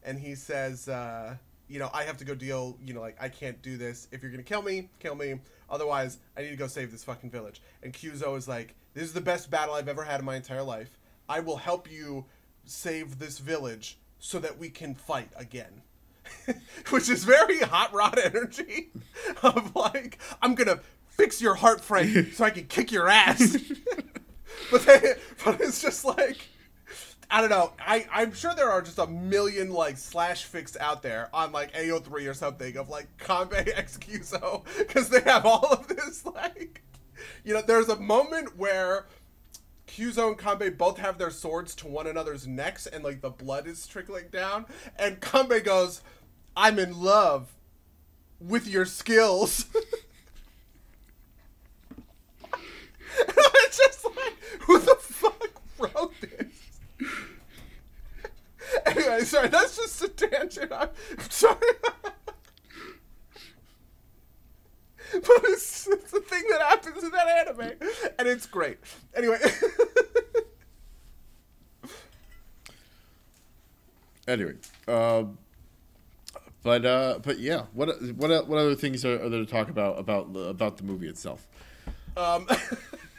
and he says, uh, you know, I have to go deal. You know, like I can't do this. If you're gonna kill me, kill me. Otherwise, I need to go save this fucking village. And Kyuzo is like, This is the best battle I've ever had in my entire life. I will help you save this village so that we can fight again. Which is very hot rod energy of like, I'm gonna fics your heart, Frank, so I can kick your ass. but they, but it's just like I don't know. I I'm sure there are just a million like slash fix out there on like AO3 or something of like X Kyuzo because they have all of this like you know there's a moment where Kyuzo and Kanbei both have their swords to one another's necks and like the blood is trickling down and Kanbei goes I'm in love with your skills. and I'm just like who the fuck wrote this? anyway, sorry, that's just a tangent. I'm, I'm sorry. but it's, it's the thing that happens in that anime, and it's great. Anyway. anyway, um, but uh, but yeah, what what what other things are, are there to talk about about about the movie itself? Um,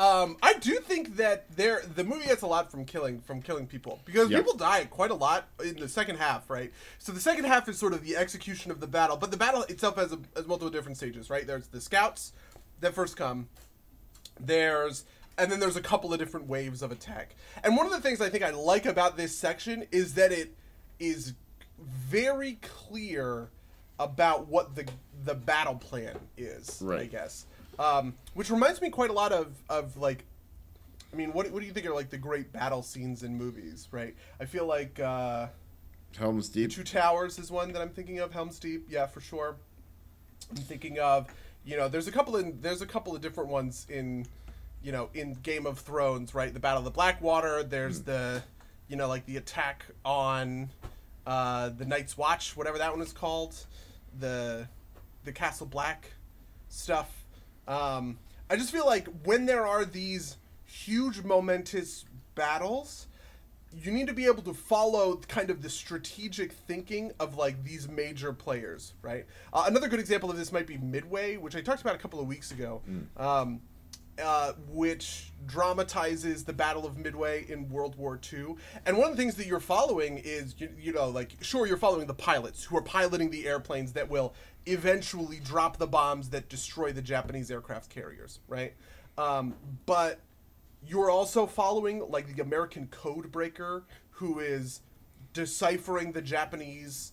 um, I do think that there the movie gets a lot from killing from killing people because Yeah. people die quite a lot in the second half, right? So the second half is sort of the execution of the battle, but the battle itself has, a, has multiple different stages, right? There's the scouts that first come. There's and then there's a couple of different waves of attack. And one of the things I think I like about this section is that it is very clear about what the the battle plan is. Right. I guess. Um, which reminds me quite a lot of of like I mean, what, what do you think are like the great battle scenes in movies, right? I feel like uh, Helm's Deep. Two Towers is one that I'm thinking of. Helm's Deep, yeah, for sure. I'm thinking of, you know, there's a couple of there's a couple of different ones in, you know, in Game of Thrones, right? The Battle of the Blackwater. There's the, you know, like the attack on, uh, the Night's Watch, whatever that one is called, the, the Castle Black, stuff. Um, I just feel like when there are these huge momentous battles, you need to be able to follow kind of the strategic thinking of like these major players, right? Uh, another good example of this might be Midway, which I talked about a couple of weeks ago, um, uh, which dramatizes the Battle of Midway in World War II. And one of the things that you're following is, you, you know, like sure you're following the pilots who are piloting the airplanes that will eventually drop the bombs that destroy the Japanese aircraft carriers, right? Um, but you're also following like the American code breaker who is deciphering the Japanese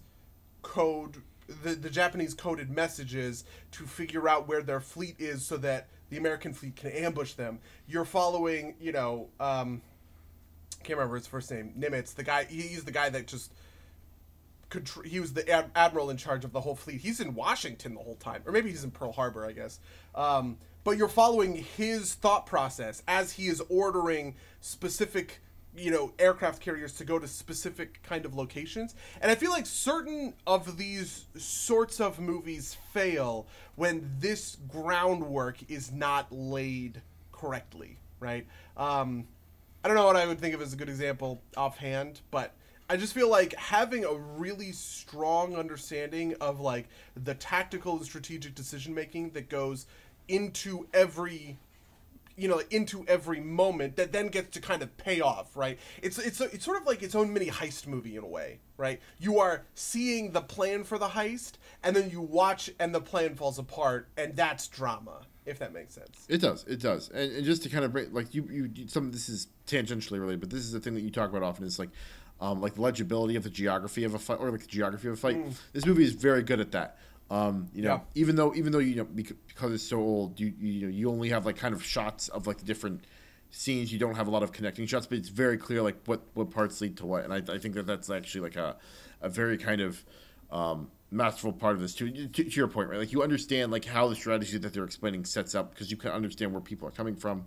code the, the Japanese coded messages to figure out where their fleet is so that the American fleet can ambush them. You're following, you know, um can't remember his first name, Nimitz, the guy he's the guy that just he was the ad- admiral in charge of the whole fleet. He's in Washington the whole time, or maybe he's in Pearl Harbor, I guess. Um, but you're following his thought process as he is ordering specific, you know, aircraft carriers to go to specific kind of locations. And I feel like certain of these sorts of movies fail when this groundwork is not laid correctly, right? Um, I don't know what I would think of as a good example offhand, but I just feel like having a really strong understanding of like the tactical and strategic decision making that goes into every you know into every moment that then gets to kind of pay off right it's it's it's sort of like its own mini heist movie in a way right you are seeing the plan for the heist and then you watch and the plan falls apart and that's drama if that makes sense It does. It does. And, and just to kind of break, like you, you, you- some of this is tangentially related, but this is the thing that you talk about often is like, um, like the legibility of the geography of a fight, or like the geography of a fight. This movie is very good at that. Um, you know, Yeah. even though even though you know because it's so old, you you know you only have like kind of shots of like the different scenes. You don't have a lot of connecting shots, but it's very clear like what what parts lead to what. And I, I think that that's actually like a a very kind of um, masterful part of this too. To, to your point, right? Like you understand like how the strategy that they're explaining sets up because you can understand where people are coming from.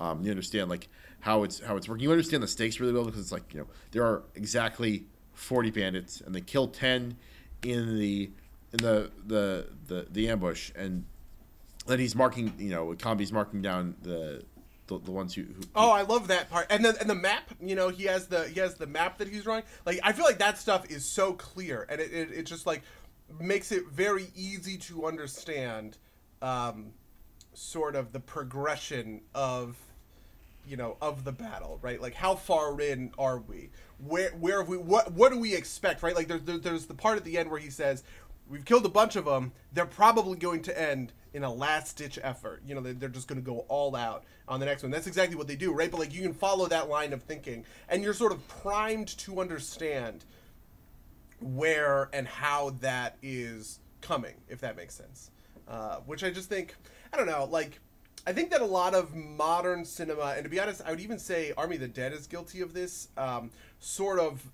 Um, you understand like how it's how it's working. You understand the stakes really well because it's like you know there are exactly forty bandits and they kill ten in the in the the the, the ambush and then he's marking you know Kanbei's marking down the the, the ones who, who Oh, I love that part. And then and the map, you know, he has the he has the map that he's drawing. Like I feel like that stuff is so clear and it, it, it just like makes it very easy to understand um sort of the progression of you know of the battle right like how far in are we where where have we what what do we expect right like there's there, there's the part at the end where he says we've killed a bunch of them they're probably going to end in a last ditch effort. You know they're, just going to go all out on the next one. That's exactly what they do right? But like you can follow that line of thinking. And you're sort of primed to understand where and how that is coming if that makes sense. Uh, which i just think i don't know like I think that a lot of modern cinema, and to be honest, I would even say Army of the Dead is guilty of this, um, sort of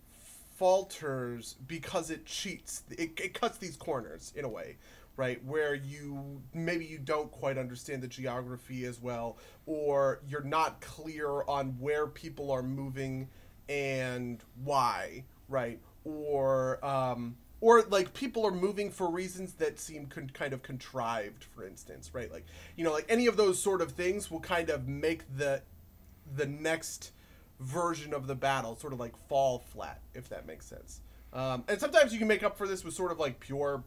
falters because it cheats. It, it cuts these corners in a way, right? Where you maybe you don't quite understand the geography as well, or you're not clear on where people are moving and why, right? Or um, or like people are moving for reasons that seem con- kind of contrived for instance right like you know like any of those sort of things will kind of make the the next version of the battle sort of like fall flat if that makes sense. Um, and sometimes you can make up for this with sort of like pure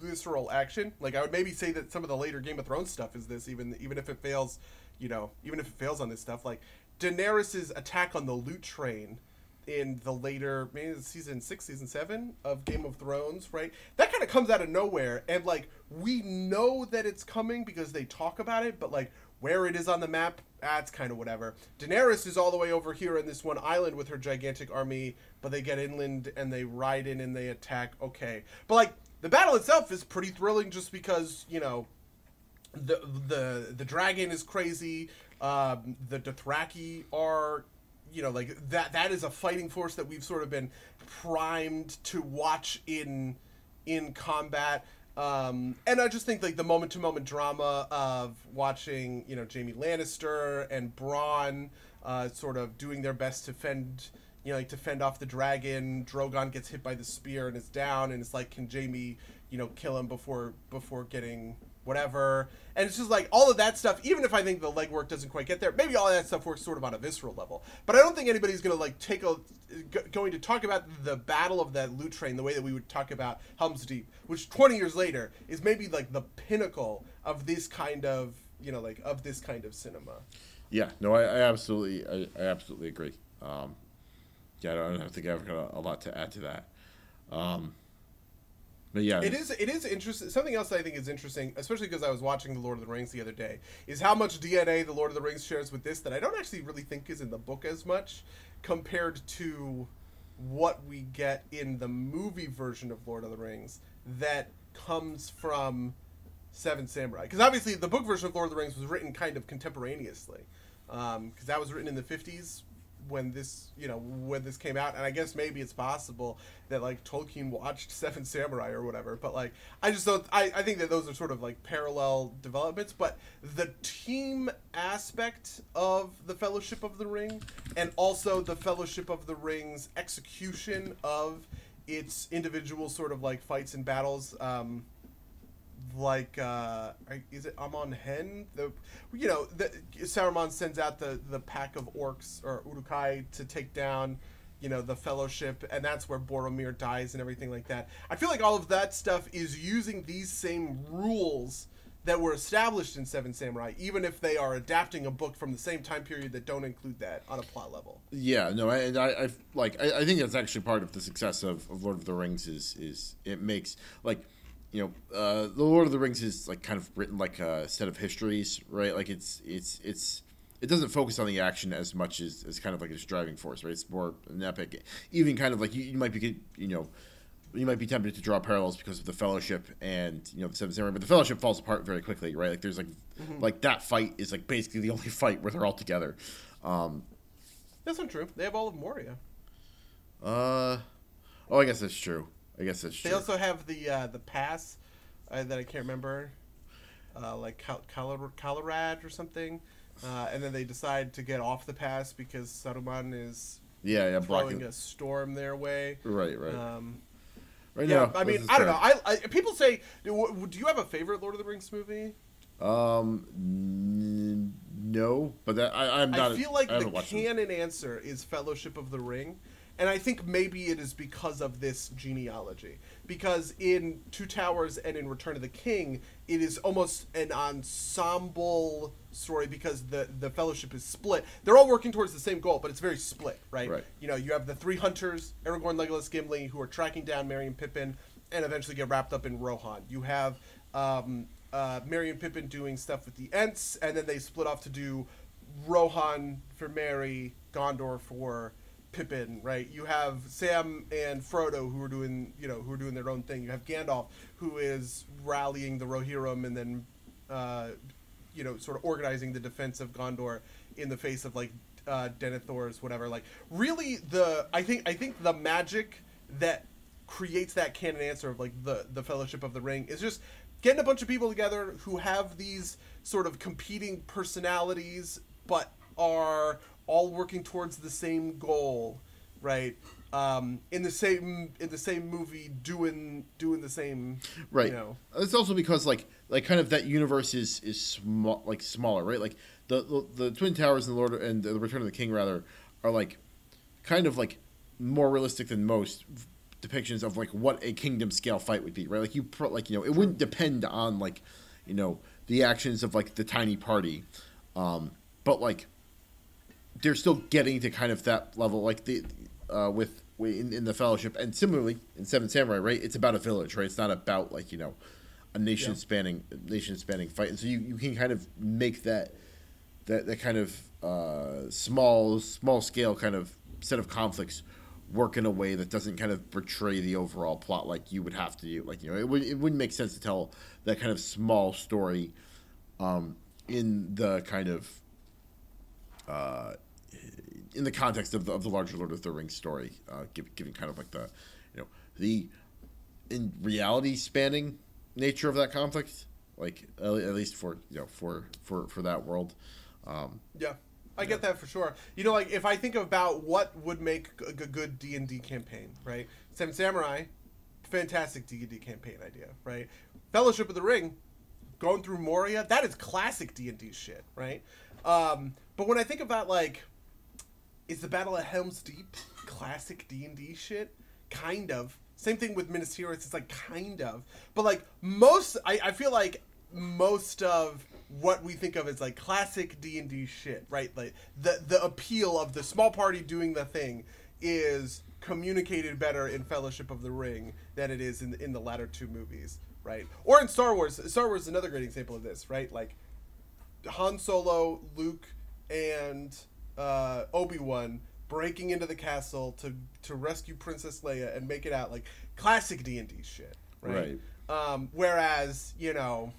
visceral action. Like i would maybe say that some of the later game of thrones stuff is this even even if it fails you know even if it fails on this stuff. Like daenerys's attack on the loot train in the later maybe season six, season seven of Game of Thrones, right? That kind of comes out of nowhere, and like we know that it's coming because they talk about it, but like where it is on the map, that's kind of whatever. Daenerys is all the way over here in this one island with her gigantic army, but they get inland and they ride in and they attack. Okay, but like the battle itself is pretty thrilling just because you know the the the dragon is crazy. Um, the Dothraki are you know like that that is a fighting force that we've sort of been primed to watch in in combat um, and I just think like the moment to moment drama of watching you know Jaime Lannister and Bronn uh, sort of doing their best to fend you know like to fend off the dragon. Drogon gets hit by the spear and is down and it's like can Jaime you know kill him before before getting whatever. And it's just like all of that stuff, even if I think the legwork doesn't quite get there, maybe all that stuff works sort of on a visceral level. But I don't think anybody's going to like take a going to talk about the battle of that loot train the way that we would talk about Helm's Deep, which 20 years later is maybe like the pinnacle of this kind of, you know, like of this kind of cinema. Yeah, no, I, I absolutely, I, I, absolutely agree. Um, yeah, I don't, I don't think I've got a, a, lot to add to that. Um, but yeah, it is. It is interesting. Something else I think is interesting, especially because I was watching the Lord of the Rings the other day, is how much DNA the Lord of the Rings shares with this that I don't actually really think is in the book as much compared to what we get in the movie version of Lord of the Rings that comes from Seven Samurai. Because obviously the book version of Lord of the Rings was written kind of contemporaneously, because um, that was written in the fifties when this you know when this came out and i guess maybe it's possible that like tolkien watched seven samurai or whatever but like i just don't i, I think that those are sort of like parallel developments but the team aspect of the fellowship of the ring and also the fellowship of the ring's execution of its individual sort of like fights and battles um, like uh is it Amon Hen the you know the Saruman sends out the the pack of orcs or Uruk-hai to take down you know the fellowship and that's where Boromir dies and everything like that. I feel like all of that stuff is using these same rules that were established in Seven Samurai, even if they are adapting a book from the same time period that don't include that on a plot level. Yeah, no, I, I, I like, I, I think that's actually part of the success of, of Lord of the Rings is, is it makes like you know, uh, the Lord of the Rings is like kind of written like a set of histories, right? Like it's it's it's it doesn't focus on the action as much as, as kind of like its driving force, right? It's more an epic, even kind of like you, you might be you know you might be tempted to draw parallels because of the Fellowship and you know the Seven Samurai, but the Fellowship falls apart very quickly, right? Like there's like mm-hmm. like that fight is like basically the only fight where they're all together. Um, that's not true. They have all of Moria. Uh, oh, I guess that's true. I guess that's true. They also have the uh, the pass uh, that I can't remember, uh, like Cal- Calarad or something, uh, and then they decide to get off the pass because Saruman is yeah yeah blocking. a storm their way. Right right. Um, right yeah, now, I mean I don't know. I, I, people say, do, do you have a favorite Lord of the Rings movie? Um, n- no, but that I, I'm not. I feel like the canon answer is Fellowship of the Ring And I think maybe it is because of this genealogy. Because in Two Towers and in Return of the King, it is almost an ensemble story because the the fellowship is split. They're all working towards the same goal, but it's very split, right? Right. You know, you have the three hunters, Aragorn, Legolas, Gimli, who are tracking down Merry and Pippin and eventually get wrapped up in Rohan. You have um, uh, Merry and Pippin doing stuff with the Ents, and then they split off to do Rohan for Merry, Gondor for Pippin, right? You have Sam and Frodo who are doing, you know, who are doing their own thing. You have Gandalf who is rallying the Rohirrim and then, uh, you know, sort of organizing the defense of Gondor in the face of like uh, Denethor's whatever. Like, really, the I think I think the magic that creates that canon answer of like the the Fellowship of the Ring is just getting a bunch of people together who have these sort of competing personalities but are all working towards the same goal right? Um, in the same in the same movie doing doing the same right. you know. It's also because like like kind of that universe is is small like smaller right? Like the the, the twin towers and the lord and the return of the king rather are like kind of like more realistic than most depictions of like what a kingdom scale fight would be right? Like you pro, like you know it wouldn't depend on like you know the actions of like the tiny party. Um but like they're still getting to kind of that level like the uh with in, in the fellowship. And similarly in seven samurai right it's about a village right? It's not about like you know a nation spanning nation spanning fight. And so you, you can kind of make that that that kind of uh small small scale kind of set of conflicts work in a way that doesn't kind of betray the overall plot like you would have to do. Like you know it, would, it wouldn't make sense to tell that kind of small story um in the kind of uh in the context of the, of the larger Lord of the Rings story, uh, give, giving kind of like the, you know, the in reality spanning nature of that conflict, like at least for you know for for for that world. Um, yeah, I get that for sure. You know, like if I think about what would make a good D and D campaign, right? Seven Samurai, fantastic D and D campaign idea, right? Fellowship of the Ring, going through Moria, that is classic D and D shit, right? Um, but when I think about like is the Battle of Helm's Deep classic D and D shit? Kind of. Same thing with Minas Tirith. It's like kind of, but like most, I, I feel like most of what we think of as like classic D and D shit, right? Like the the appeal of the small party doing the thing is communicated better in Fellowship of the Ring than it is in in the latter two movies, right? Or in Star Wars. Star Wars is another great example of this, right? Like Han Solo, Luke, and uh, Obi Wan breaking into the castle to to rescue Princess Leia and make it out like classic D and D shit, right? right. Um, whereas you know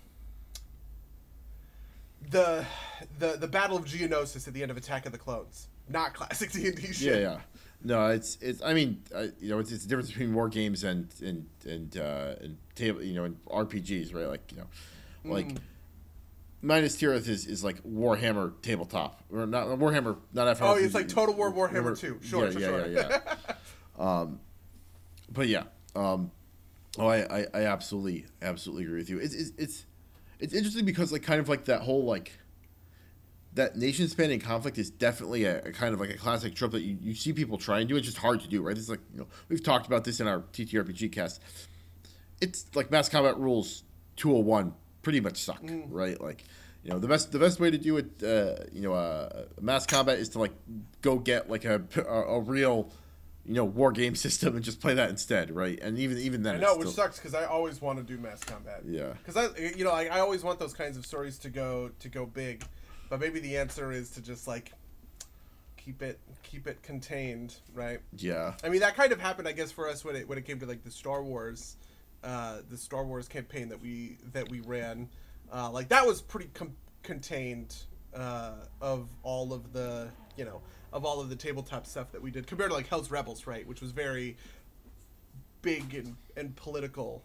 the the the Battle of Geonosis at the end of Attack of the Clones, not classic D and D shit. Yeah, yeah. No, it's it's. I mean, I, you know, it's, it's the difference between war games and and and uh, and table, you know, and RPGs, right? Like you know, like. Mm. Minas Tirith is, is like Warhammer tabletop, or not Warhammer, not after. Oh, it's like Total War Warhammer Two. Sure, yeah, sure, yeah, sure. yeah, yeah. um, but yeah, um, oh, I, I, I absolutely, absolutely agree with you. It's, it's, it's, it's interesting because like kind of like that whole like that nation spanning conflict is definitely a, a, kind of like a classic trope that you, you see people try and do. It's just hard to do, right? It's like you know we've talked about this in our TTRPG cast. It's like mass combat rules 201 pretty much suck, mm. right? Like, you know, the best the best way to do it, uh, you know, uh, mass combat is to like go get like a a, a real, you know, war game system and just play that instead, right? And even even then, I know, which still... sucks because I always want to do mass combat. Yeah, because I, you know, I, I always want those kinds of stories to go to go big, but maybe the answer is to just like keep it keep it contained, right? Yeah. I mean, that kind of happened, I guess, for us when it when it came to like the Star Wars uh, the Star Wars campaign that we that we ran, uh, like that was pretty com- contained uh, of all of the you know of all of the tabletop stuff that we did compared to like Hell's Rebels, right, which was very big and, and political.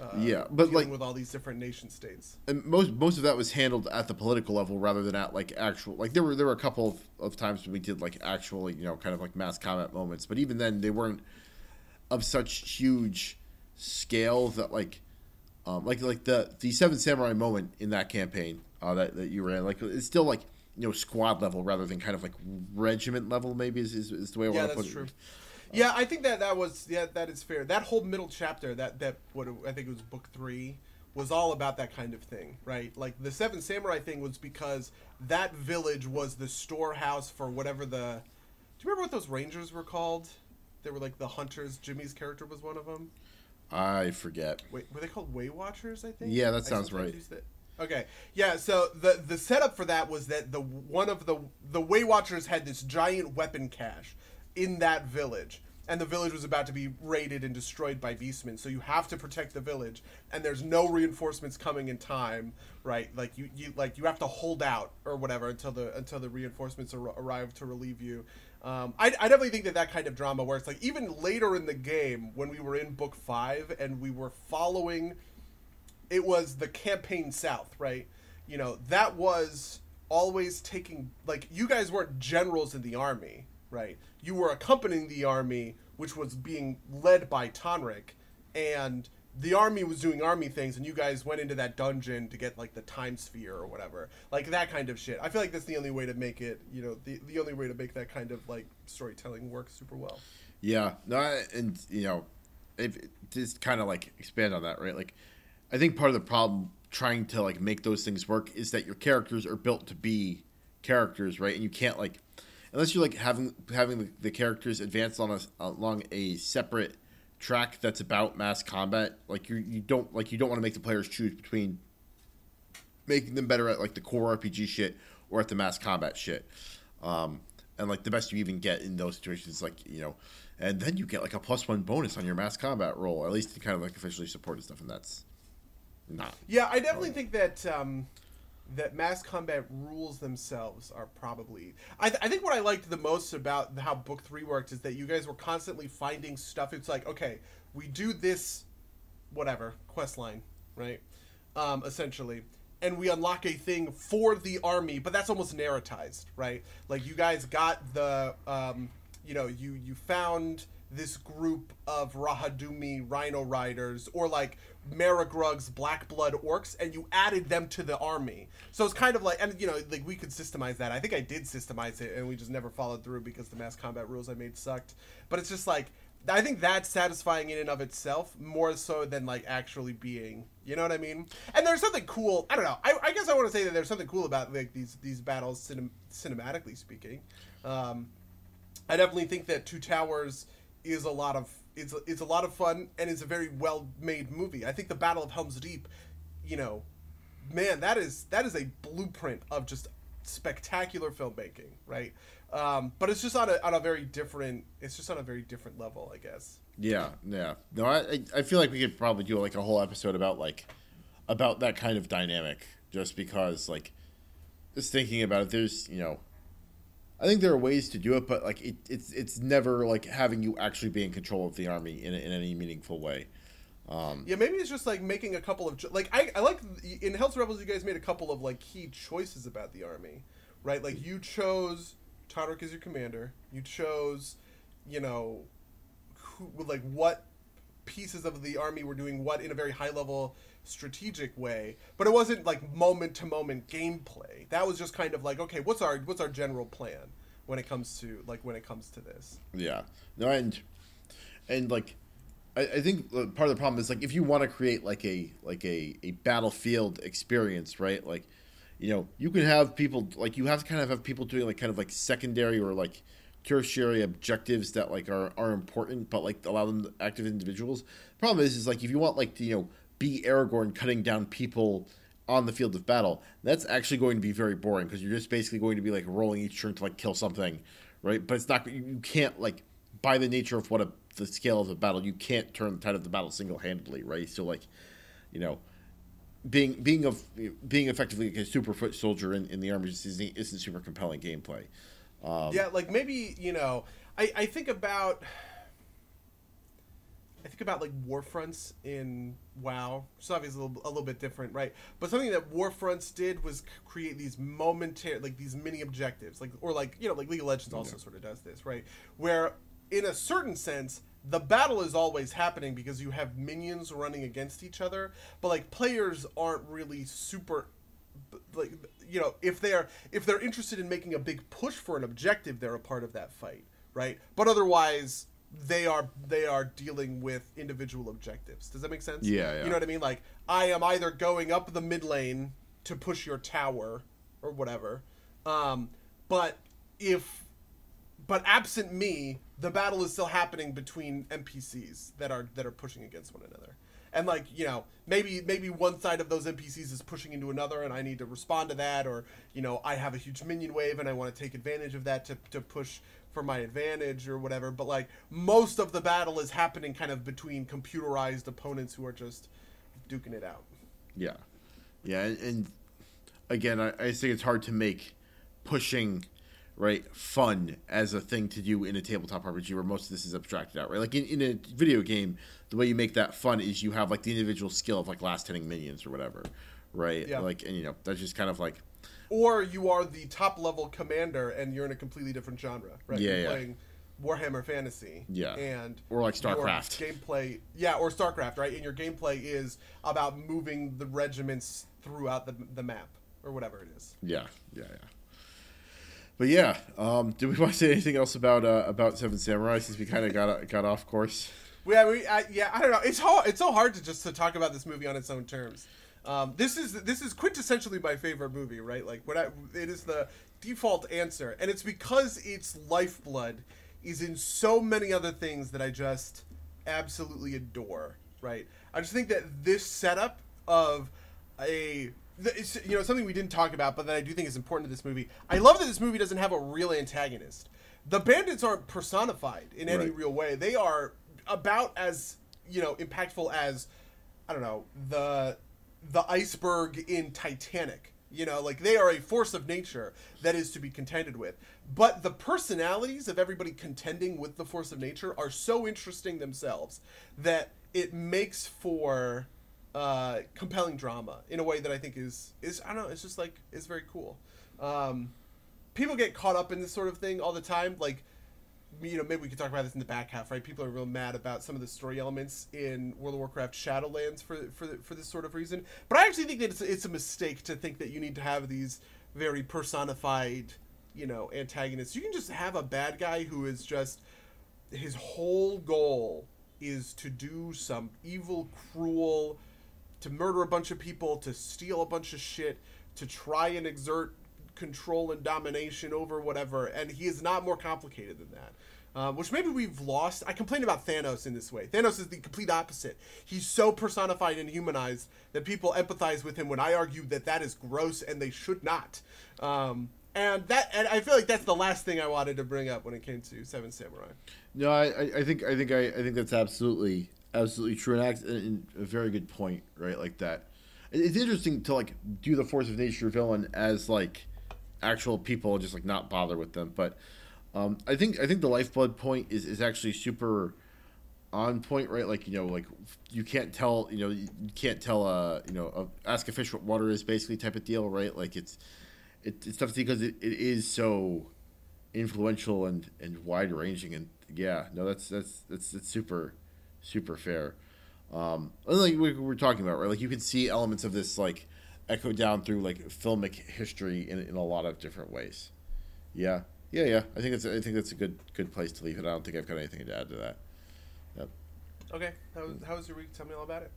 Uh, yeah, but like with all these different nation states, and most most of that was handled at the political level rather than at like actual. Like there were there were a couple of, of times when we did like actually you know kind of like mass combat moments, but even then they weren't of such huge scale that like um, like like the the seven samurai moment in that campaign uh, that, that you ran like it's still like you know squad level rather than kind of like regiment level maybe is, is, is the way I yeah, want to put it. True. Yeah, I think that that was yeah that is fair. That whole middle chapter that that what I think it was book three was all about that kind of thing, right? Like the Seven Samurai thing was because that village was the storehouse for whatever the. Do you remember what those rangers were called? They were like the hunters. Jimmy's character was one of them. I forget. Wait, were they called Way Watchers? I think. Yeah, that sounds right. Okay, yeah. So the the setup for that was that the one of the the Way Watchers had this giant weapon cache in that village, and the village was about to be raided and destroyed by beastmen. So you have to protect the village, and there's no reinforcements coming in time, right? Like you you like you have to hold out or whatever until the until the reinforcements ar- arrive to relieve you. Um, I, I definitely think that that kind of drama works. Like even later in the game, when we were in book five and we were following it was the campaign south right you know that was always taking like you guys weren't generals in the army right you were accompanying the army which was being led by tonrik and the army was doing army things and you guys went into that dungeon to get like the time sphere or whatever like that kind of shit i feel like that's the only way to make it you know the, the only way to make that kind of like storytelling work super well Yeah, no, and you know, if just kind of like expand on that, right? Like, I think part of the problem trying to like make those things work is that your characters are built to be characters, right? And you can't like, unless you're like having having the, the characters advance on a along a separate track that's about mass combat. Like you you don't like you don't want to make the players choose between making them better at like the core RPG shit or at the mass combat shit. Um, and like the best you even get in those situations, is, like you know, and then you get like a plus one bonus on your mass combat roll, at least to kind of like officially supported stuff, and that's not. Yeah, I definitely think that um, that mass combat rules themselves are probably. I, th- I think what I liked the most about how book three worked is that you guys were constantly finding stuff. It's like, okay, we do this, whatever quest line, right? Um, essentially, and we unlock a thing for the army, but that's almost narratized, right? Like you guys got the, um, you know, you you found this group of Rahadoumi Rhino Riders or like Maragrug's Black Blood Orcs, and you added them to the army. So it's kind of like, and you know, like we could systemize that. I think I did systemize it, and we just never followed through because the mass combat rules I made sucked. But it's just like. I think that's satisfying in and of itself, more so than like actually being, you know what I mean? And there's something cool. I don't know. I, I guess I want to say that there's something cool about like these these battles, cinem- cinematically speaking. Um, I definitely think that Two Towers is a lot of is is a lot of fun and is a very well made movie. I think the Battle of Helm's Deep, you know, man, that is that is a blueprint of just spectacular filmmaking, right? Um, but it's just on a on a very different. It's just on a very different level, I guess. Yeah, yeah. No, I I- I feel like we could probably do like a whole episode about like about that kind of dynamic, just because like just thinking about it, there's you know. I think there are ways to do it, but like it, it's it's never like having you actually be in control of the army in, in any meaningful way. Um, Yeah, maybe it's just like making a couple of like I, I like in Hell's Rebels you guys made a couple of like key choices about the army, right? Like you chose Todrick as your commander. You chose, you know, who like what pieces of the army were doing what in a very high level strategic way, but it wasn't like moment to moment gameplay. That was just kind of like okay, what's our what's our general plan when it comes to like when it comes to this. Yeah. No, and and like I, I think uh, part of the problem is like if you want to create like a like a, a battlefield experience, right? Like, you know, you can have people like you have to kind of have people doing like kind of like secondary or like tertiary objectives that like are, are important but like allow them active individuals. The problem is is like if you want like to, you know, be Aragorn cutting down people on the field of battle, that's actually going to be very boring because you're just basically going to be like rolling each turn to like kill something, right? But it's not you can't like by the nature of what a the scale of the battle, you can't turn the tide of the battle single handedly, right? So like, you know, being being of being effectively like a super foot soldier in, in the army just isn't, isn't super compelling gameplay. Um, yeah, like maybe you know, I I think about. I think about like Warfronts in WoW. It's obviously a little, a little bit different, right? But something that Warfronts did was create these momentary, like these mini objectives, like or like you know, like League of Legends also sort of does this, right? Where in a certain sense, the battle is always happening because you have minions running against each other, but like players aren't really super like you know if they're if they're interested in making a big push for an objective they're a part of that fight right but otherwise they are they are dealing with individual objectives. Does that make sense? Yeah, yeah. You know what I mean? Like I am either going up the mid lane to push your tower or whatever, um, but if but absent me, the battle is still happening between NPCs that are that are pushing against one another. And like you know, maybe maybe one side of those NPCs is pushing into another, and I need to respond to that, or you know, I have a huge minion wave and I want to take advantage of that to to push for my advantage or whatever. But like most of the battle is happening kind of between computerized opponents who are just duking it out. Yeah, yeah, and, and again, I, I think it's hard to make pushing right fun as a thing to do in a tabletop RPG where most of this is abstracted out, right? Like in, in a video game, the way you make that fun is you have like the individual skill of like last hitting minions or whatever, right? Yeah. Like and you know that's just kind of like Or you are the top level commander and you're in a completely different genre, right? Yeah, you're yeah. playing Warhammer Fantasy. Yeah. And Or like your StarCraft. gameplay yeah, or StarCraft, right? And your gameplay is about moving the regiments throughout the the map or whatever it is. yeah, yeah, yeah. But yeah, um, do we want to say anything else about uh, about Seven Samurai since we kind of got got off course? Yeah, we, I, yeah, I don't know. It's hard. It's so hard to just to talk about this movie on its own terms. Um, this is this is quintessentially my favorite movie, right? Like when I, it is the default answer, and it's because its lifeblood is in so many other things that I just absolutely adore. Right? I just think that this setup of a it's, you know something we didn't talk about, but that I do think is important to this movie. I love that this movie doesn't have a real antagonist. The bandits aren't personified in any Right. real way. They are about as you know impactful as I don't know the the iceberg in Titanic. You know, like they are a force of nature that is to be contended with. But the personalities of everybody contending with the force of nature are so interesting themselves that it makes for uh, compelling drama in a way that I think is is I don't know. It's just like it's very cool. Um, people get caught up in this sort of thing all the time. Like, you know, maybe we could talk about this in the back half, right? People are real mad about some of the story elements in World of Warcraft Shadowlands for for for this sort of reason. But I actually think that it's, it's a mistake to think that you need to have these very personified, you know, antagonists. You can just have a bad guy who is just his whole goal is to do some evil, cruel, to murder a bunch of people, to steal a bunch of shit, to try and exert control and domination over whatever. And he is not more complicated than that. Um, which maybe we've lost. I complain about Thanos in this way. Thanos is the complete opposite. He's so personified and humanized that people empathize with him when I argue that that is gross and they should not. Um, and that, and I feel like that's the last thing I wanted to bring up when it came to Seven Samurai. No, I, I think I think I, I think that's absolutely absolutely true and, and a very good point, right? Like that. It's interesting to like do the force of nature villain as like actual people, just like not bother with them. But um, I think I think the lifeblood point is is actually super on point, right? Like you know, like you can't tell, you know, you can't tell, a you know, uh, ask a fish what water is, basically type of deal, right? Like it's it, it's tough to see because it, it is so influential and and wide ranging and yeah no that's that's that's that's super super fair um like we we're talking about right like you can see elements of this like echo down through like filmic history in, in a lot of different ways yeah yeah yeah i think that's i think that's a good good place to leave it i don't think i've got anything to add to that yep Okay, how, how was your week? Tell me all about it.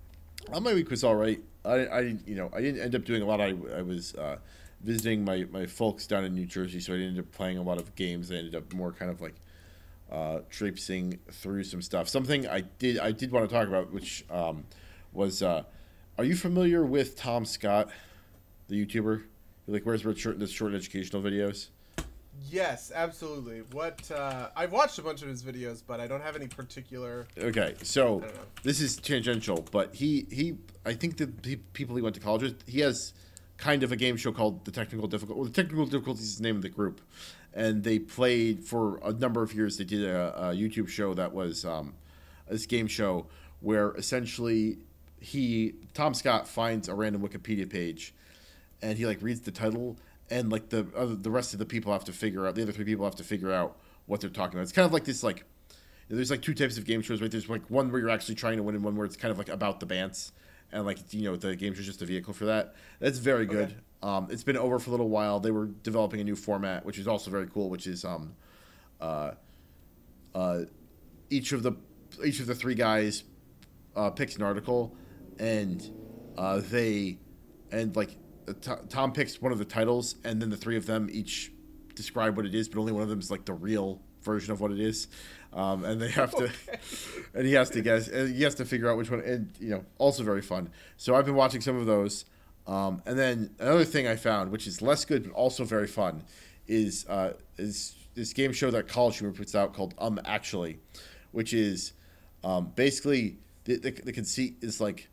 Uh, my week was all right. I, I didn't, you know, I didn't end up doing a lot. I, I was uh, visiting my, my folks down in New Jersey, so I didn't end up playing a lot of games. I ended up more kind of like uh, traipsing through some stuff. Something I did I did want to talk about, which um, was, uh, are you familiar with Tom Scott, the YouTuber? Who, like wears red short, the short educational videos. Yes, absolutely. What uh, I've watched a bunch of his videos, but I don't have any particular. Okay, so I don't know. this is tangential, but he he I think the pe- people he went to college with, he has kind of a game show called the Technical Difficult. Well, the Technical Difficulties is the name of the group, and they played for a number of years. They did a, a YouTube show that was um, this game show where essentially he Tom Scott finds a random Wikipedia page, and he like reads the title, and like the other, the rest of the people have to figure out the other three people have to figure out what they're talking about. It's kind of like this like there's like two types of game shows, right? There's like one where you're actually trying to win, and one where it's kind of like about the bands, and like you know the game show's just a vehicle for that. That's very good. Okay. Um, it's been over for a little while. They were developing a new format, which is also very cool, which is um, uh, uh, each of the each of the three guys uh, picks an article, and uh, they and like uh, T- Tom picks one of the titles, and then the three of them each describe what it is, but only one of them is like the real version of what it is, um, and they have to, and he has to guess, and he has to figure out which one, and you know, also very fun. So I've been watching some of those, um, and then another thing I found, which is less good but also very fun, is uh, is this game show that College Humor puts out called Um Actually, which is um, basically the, the the conceit is like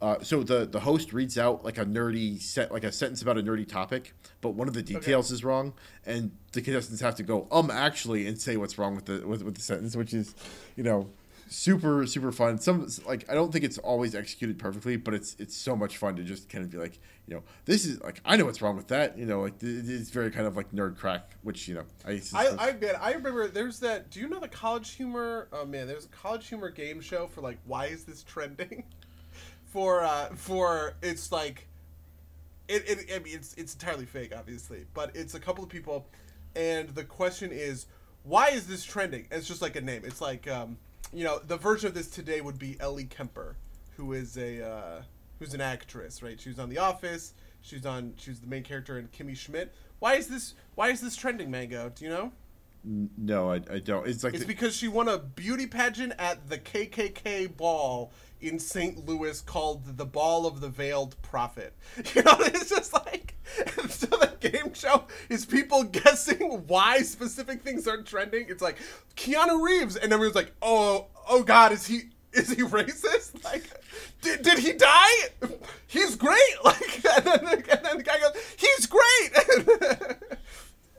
uh, so the the host reads out like a nerdy set like a sentence about a nerdy topic, but one of the details is wrong, and the contestants have to go um actually and say what's wrong with the with, with the sentence, which is, you know, super super fun. Some like I don't think it's always executed perfectly, but it's it's so much fun to just kind of be like, you know, this is like I know what's wrong with that. You know, like it's very kind of like nerd crack, which you know I I, I get. I remember there's that. Do you know the College Humor? Oh man, there's a College Humor game show for like why is this trending? for uh for it's like, it, it I mean it's it's entirely fake obviously, but it's a couple of people, and the question is why is this trending? It's just like a name. It's like um you know the version of this today would be Ellie Kemper, who is a uh, who's an actress, right? She was on The Office. She's on. She's the main character in Kimmy Schmidt. Why is this? Why is this trending, Mango? Do you know? no I, I don't. It's like It's the- because she won a beauty pageant at the KKK ball in St. Louis called the Ball of the Veiled Prophet. You know, it's just like so the game show is people guessing why specific things aren't trending. It's like Keanu Reeves, and everyone's like, "Oh, oh God, is he?" Is he racist? Like, did, did he die? He's great. Like, and then, the- and then the guy goes, "He's great."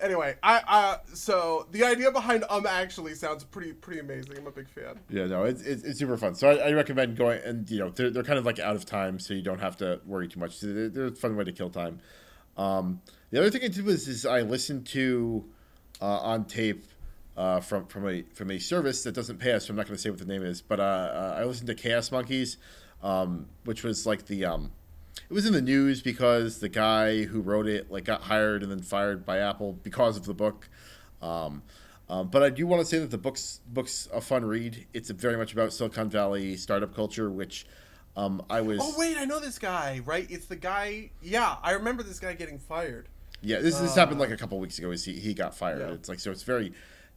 Anyway, I uh, so the idea behind um actually sounds pretty pretty amazing. I'm a big fan. Yeah, no, it's, it's, it's super fun. So I, I recommend going, and you know, they're, they're kind of like out of time, so you don't have to worry too much. They're, they're a fun way to kill time. Um, the other thing I did was is I listened to uh, on tape uh, from from a from a service that doesn't pay us. So I'm not going to say what the name is, but uh, uh, I listened to Chaos Monkeys, um, which was like the um, it was in the news because the guy who wrote it like got hired and then fired by Apple because of the book. Um, um, but I do want to say that the book's book's a fun read. It's very much about Silicon Valley startup culture, which um, I was. Oh wait, I know this guy. Right? It's the guy. Yeah, I remember this guy getting fired. Yeah, this this happened like a couple weeks ago. Is he, he got fired? Yeah. It's like so. It's very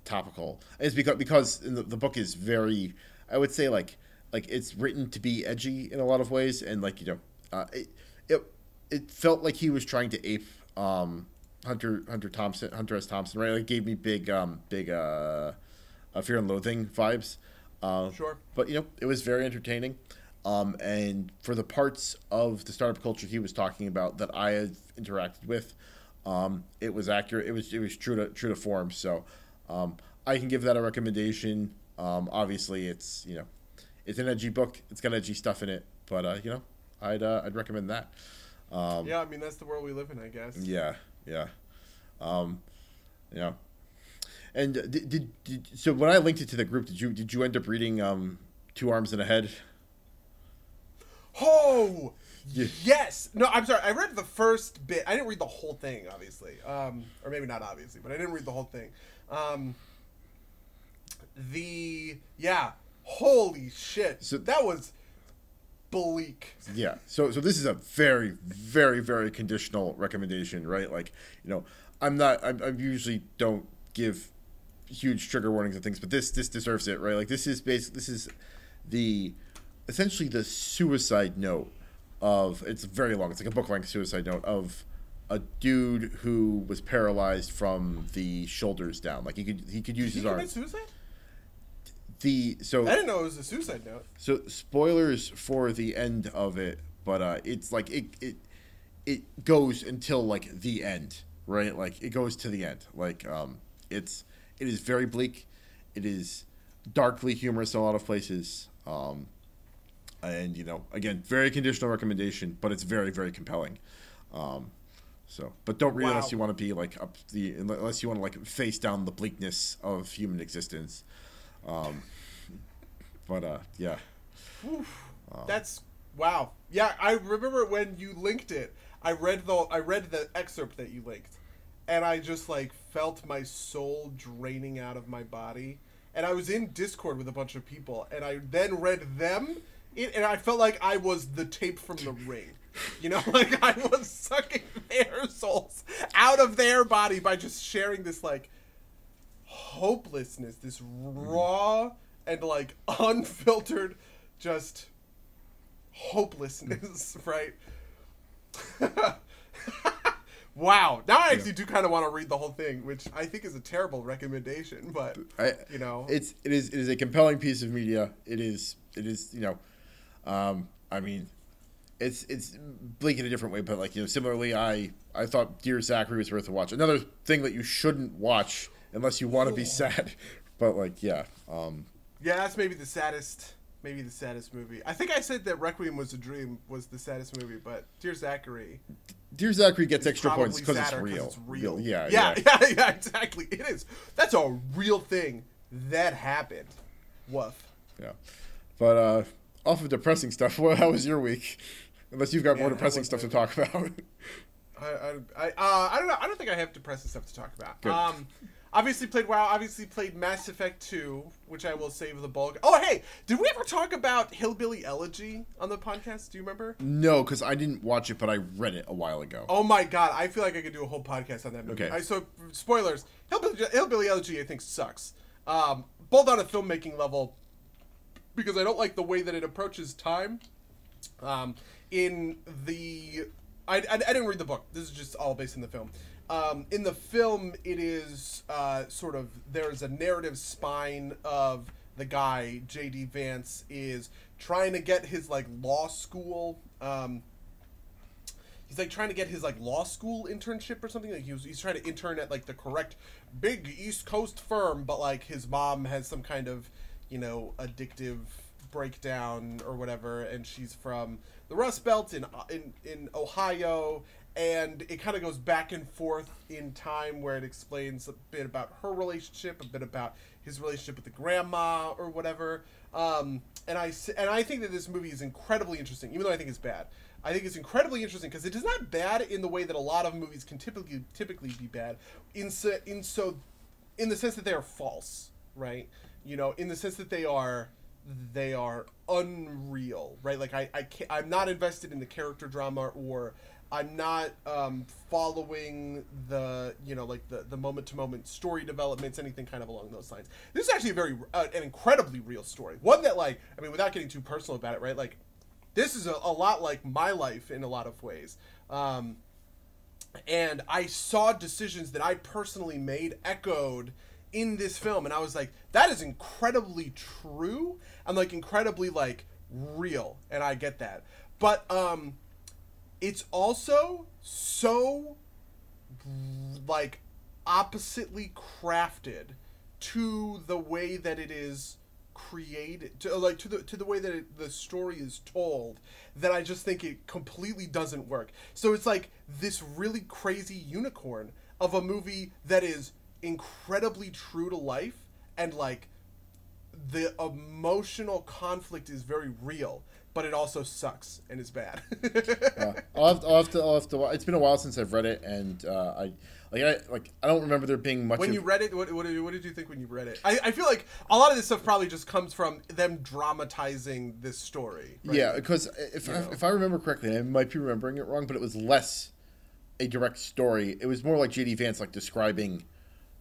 topical. It's because because the, the book is very. I would say like like it's written to be edgy in a lot of ways, and like you know, uh, it it it felt like he was trying to ape um, Hunter Hunter Thompson Hunter S. Thompson right. Like gave me big um big uh, uh Fear and Loathing vibes. Uh, Sure. but you know it was very entertaining. Um, and for the parts of the startup culture he was talking about that i had interacted with um, it was accurate. It was it was true to true to form. So um, i can give that a recommendation. Um, obviously it's you know it's an edgy book. It's got edgy stuff in it. But uh, you know i'd uh, i'd recommend that um, Yeah, I mean that's the world we live in, I guess. yeah, yeah, um, yeah. And uh, did, did, did so when I linked it to the group, did you did you end up reading um, Two Arms and a Head? Oh, Yeah. yes. No, I'm sorry. I read the first bit. I didn't read the whole thing, obviously. Um, or maybe not obviously, but I didn't read the whole thing. Um, the yeah. Holy shit. So- that was bleak. Yeah. So so this is a very very very conditional recommendation, right? Like you know, I'm not. I'm, I usually don't give huge trigger warnings and things, but this this deserves it, right? Like this is basic. This is the essentially the suicide note of. It's very long. It's like a book length suicide note of a dude who was paralyzed from the shoulders down. Like he could he could use Did his arms. suicide? The so I didn't know it was a suicide note. so spoilers for the end of it, but uh, it's like it it it goes until like the end, right? Like it goes to the end. Like um, it's it is very bleak. It is darkly humorous in a lot of places. Um, and you know, again, very conditional recommendation, but it's very very compelling. Um, so, but don't read Wow. unless you want to be like up the unless you want to like face down the bleakness of human existence. Um, but uh, yeah. That's wow. Yeah, I remember when you linked it. I read the I read the excerpt that you linked, and I just like felt my soul draining out of my body, and I was in Discord with a bunch of people, and I then read them, it, and I felt like I was the tape from the ring. You know, like I was sucking their souls out of their body by just sharing this like hopelessness, this raw and like unfiltered, just hopelessness, right? wow. Now I actually do kind of want to read the whole thing, which I think is a terrible recommendation, but I, you know, it's it is it is a compelling piece of media. It is it is you know, um, I mean, it's it's bleak in a different way, but like you know, similarly, I I thought Dear Zachary was worth a watch. Another thing that you shouldn't watch unless you want to be sad, but like yeah, um, yeah, that's maybe the saddest. Maybe the saddest movie. I think I said that Requiem was a Dream was the saddest movie, but Dear Zachary. Dear Zachary gets extra points because it's real. it's real. Yeah, yeah, yeah. yeah, yeah, exactly. It is. That's a real thing that happened. Woof. Yeah. But uh, off of depressing stuff, well, how was your week? Unless you've got more Man, depressing stuff to talk about. I, I, I, uh, I don't know. I don't think I have depressing stuff to talk about. Good. Um, obviously played WoW. Obviously played Mass Effect 2, which I will save the bulk. Oh, hey, did we ever talk about Hillbilly Elegy on the podcast? Do you remember? no, because I didn't watch it, but I read it a while ago. Oh my god, I feel like I could do a whole podcast on that movie. Okay. I, so, spoilers: Hillbilly, Hillbilly Elegy, I think sucks. Um, both on a filmmaking level, because I don't like the way that it approaches time. Um, in the, I, I, I didn't read the book. This is just all based in the film. Um, in the film, it is uh, sort of there's a narrative spine of the guy J.D. Vance is trying to get his like law school. Um, he's like trying to get his like law school internship or something. Like he was, he's trying to intern at like the correct big East Coast firm, but like his mom has some kind of you know addictive breakdown or whatever, and she's from the Rust Belt in in in Ohio. And it kind of goes back and forth in time, where it explains a bit about her relationship, a bit about his relationship with the grandma or whatever. Um, and I and I think that this movie is incredibly interesting, even though I think it's bad. I think it's incredibly interesting because it is not bad in the way that a lot of movies can typically typically be bad. In so, in so in the sense that they are false, right? You know, in the sense that they are they are unreal, right? Like I I can't, I'm not invested in the character drama or I'm not um, following the you know like the the moment to moment story developments, anything kind of along those lines. This is actually a very uh, an incredibly real story, one that like I mean without getting too personal about it, right? Like this is a, a lot like my life in a lot of ways. Um, and I saw decisions that I personally made echoed in this film, and I was like, that is incredibly true. and like incredibly like real, and I get that. But um, it's also so like oppositely crafted to the way that it is created to uh, like to the to the way that it, the story is told that I just think it completely doesn't work. So it's like this really crazy unicorn of a movie that is incredibly true to life and like the emotional conflict is very real, but it also sucks and is bad. Uh, I'll, have, I'll have to. I'll have to. It's been a while since I've read it, and uh, I like. I like. I don't remember there being much. when of, you read it, what, what, did, what did you think when you read it? I, I feel like a lot of this stuff probably just comes from them dramatizing this story. right? Yeah, because if I, know. if I remember correctly, I might be remembering it wrong, but it was less a direct story. It was more like JD Vance like describing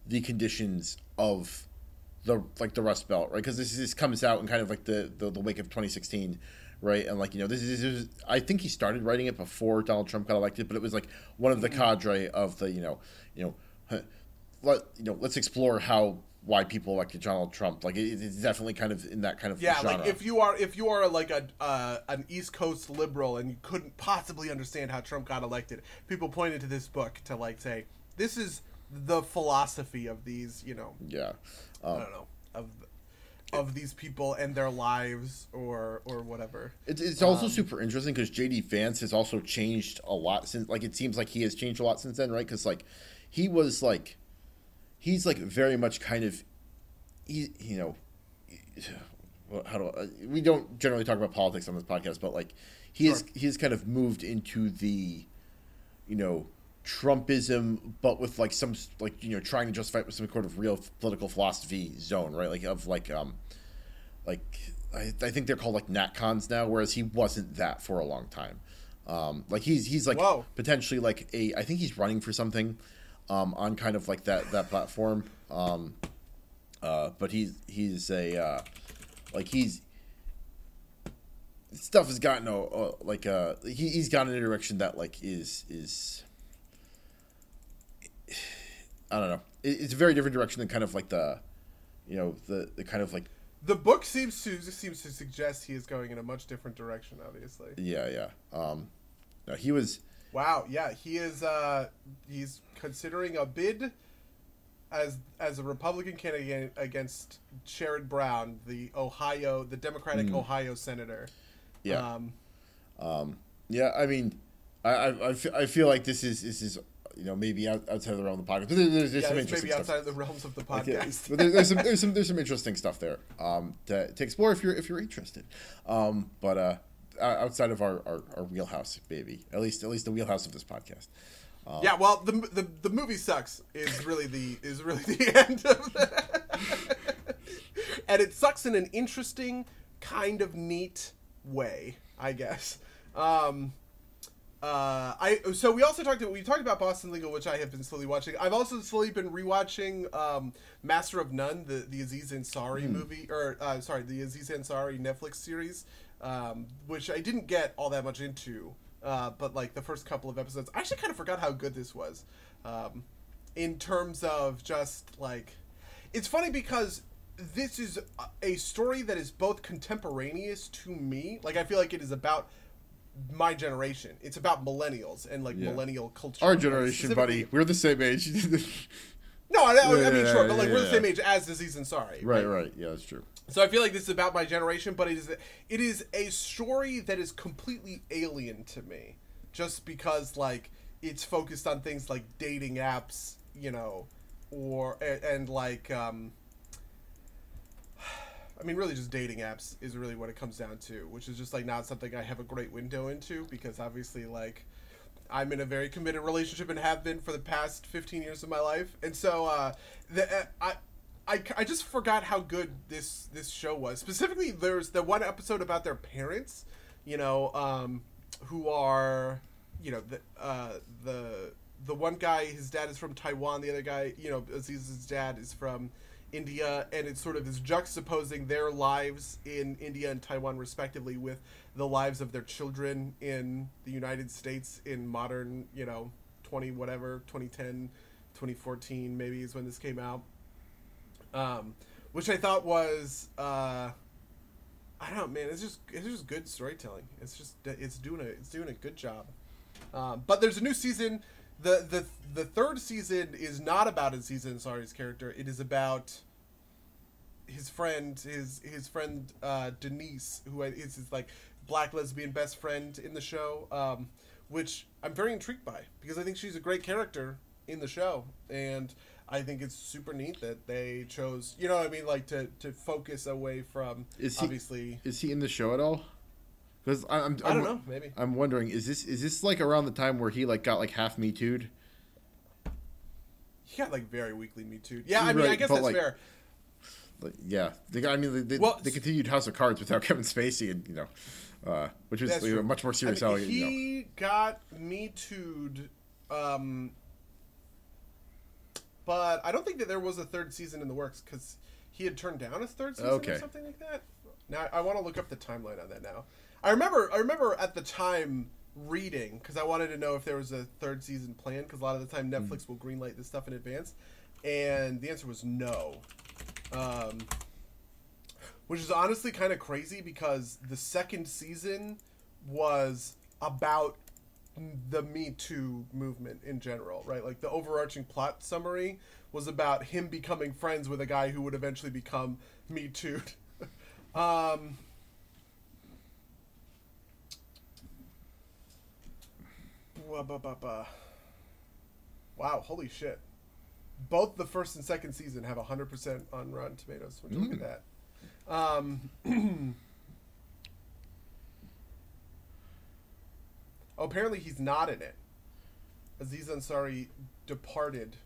the conditions of the like the Rust Belt, right? Because this this comes out in kind of like the, the the wake of 2016, right? And like you know, this is, this is I think he started writing it before Donald Trump got elected, but it was like one of the cadre of the you know you know let you know let's explore how why people elected Donald Trump. Like it, it's definitely kind of in that kind of Yeah, genre. like if you are if you are like a uh, an East Coast liberal and you couldn't possibly understand how Trump got elected, people pointed to this book to like say this is the philosophy of these, you know, yeah. I don't know of of these people and their lives or or whatever. It's, it's also um, super interesting because JD Vance has also changed a lot since. Like it seems like he has changed a lot since then, right? Because like he was like he's like very much kind of he you know how do I, we don't generally talk about politics on this podcast, but like he is he has kind of moved into the you know Trumpism, but with like some like you know trying to justify it with some sort of real political philosophy zone, right? Like of like um, like I, I think they're called like natcons now, whereas he wasn't that for a long time. Um, like he's he's like Whoa. potentially like a I think he's running for something, um, on kind of like that that platform. Um, uh, but he's he's a uh, like he's stuff has gotten a, a like uh he, he's gone in a direction that like is is I don't know. It, it's a very different direction than kind of like the you know the the kind of like The book seems to seems to suggest he is going in a much different direction. Obviously. yeah yeah um no, he was Wow. Yeah, he is. Uh, he's considering a bid as as a Republican candidate against Sherrod Brown, the Ohio, the Democratic Ohio senator. yeah Um, yeah I mean I I, I, feel, I feel like this is this is you know maybe out, outside of the realm of the podcast but there, there's, there's yeah, some interesting be stuff outside of the realms of the Like, yeah, podcast. but there, there's some there's some there's some interesting stuff there um, to, to explore if you're if you're interested. Um, but uh, outside of our, our, our wheelhouse, baby, at least at least the wheelhouse of this podcast. Um, Yeah, well, the, the the movie sucks is really the is really the end of the and it sucks in an interesting kind of neat way, I guess. Um, uh, I so we also talked we talked about Boston Legal, which I have been slowly watching. I've also slowly been rewatching um, Master of None, the the Aziz Ansari movie, or uh, sorry, the Aziz Ansari Netflix series, um, which I didn't get all that much into. Uh, but like the first couple of episodes, I actually kind of forgot how good this was. Um, in terms of just like, it's funny because this is a story that is both contemporaneous to me. Like I feel like it is about my generation. It's about millennials and like Yeah. millennial culture. Our generation, buddy, we're the same age. No, I, I, I mean sure, but like yeah, we're the same age as Aziz Ansari. right, right, yeah, that's true. So I feel like this is about my generation, but it is it is a story that is completely alien to me, just because like it's focused on things like dating apps, you know, or and, and like um, I mean, really just dating apps is really what it comes down to, which is just like not something I have a great window into because obviously like I'm in a very committed relationship and have been for the past 15 years of my life, and so uh, the, uh, I. I, I just forgot how good this this show was. Specifically, there's the one episode about their parents, you know, um, who are, you know, the uh, the the one guy, his dad is from Taiwan. The other guy, you know, Aziz's dad is from India, and it sort of is juxtaposing their lives in India and Taiwan, respectively, with the lives of their children in the United States in modern, you know, 20 whatever, 2010, 2014 maybe is when this came out um, which I thought was uh, I don't know, man. It's just it's just good storytelling. It's just it's doing a it's doing a good job. Um, but there's a new season. The the The third season is not about Aziz Ansari's character. It is about his friend, his his friend uh, Denise, who is his like black lesbian best friend in the show. Um, which I'm very intrigued by because I think she's a great character in the show, and I think it's super neat that they chose, you know, what I mean, like to to focus away from Is he- obviously. Is he in the show at all? Because I'm, I'm, I don't know, maybe. I'm wondering, is this is this like around the time where he like got like half me too'd? He got like very weakly Me Too. Yeah, I mean, I guess that's like, fair. Like, yeah, they, I mean, they, Well, they continued House of Cards without Kevin Spacey, and you know, uh, which was That's you know, much more serious I mean, he You know. got Me Too'd, um, but I don't think that there was a third season in the works because he had turned down a third season Okay. or something like that. Now I want to look up the timeline on that now. I remember I remember at the time reading because I wanted to know if there was a third season planned because a lot of the time Netflix will greenlight this stuff in advance, and the answer was no. Um, which is honestly kind of crazy because the second season was about the Me Too movement in general, right? Like the overarching plot summary was about him becoming friends with a guy who would eventually become Me Too. um, Wow, holy shit. Both the first and second season have 100% on Rotten Tomatoes. Would you look at that? Um, oh, apparently he's not in it. Aziz Ansari departed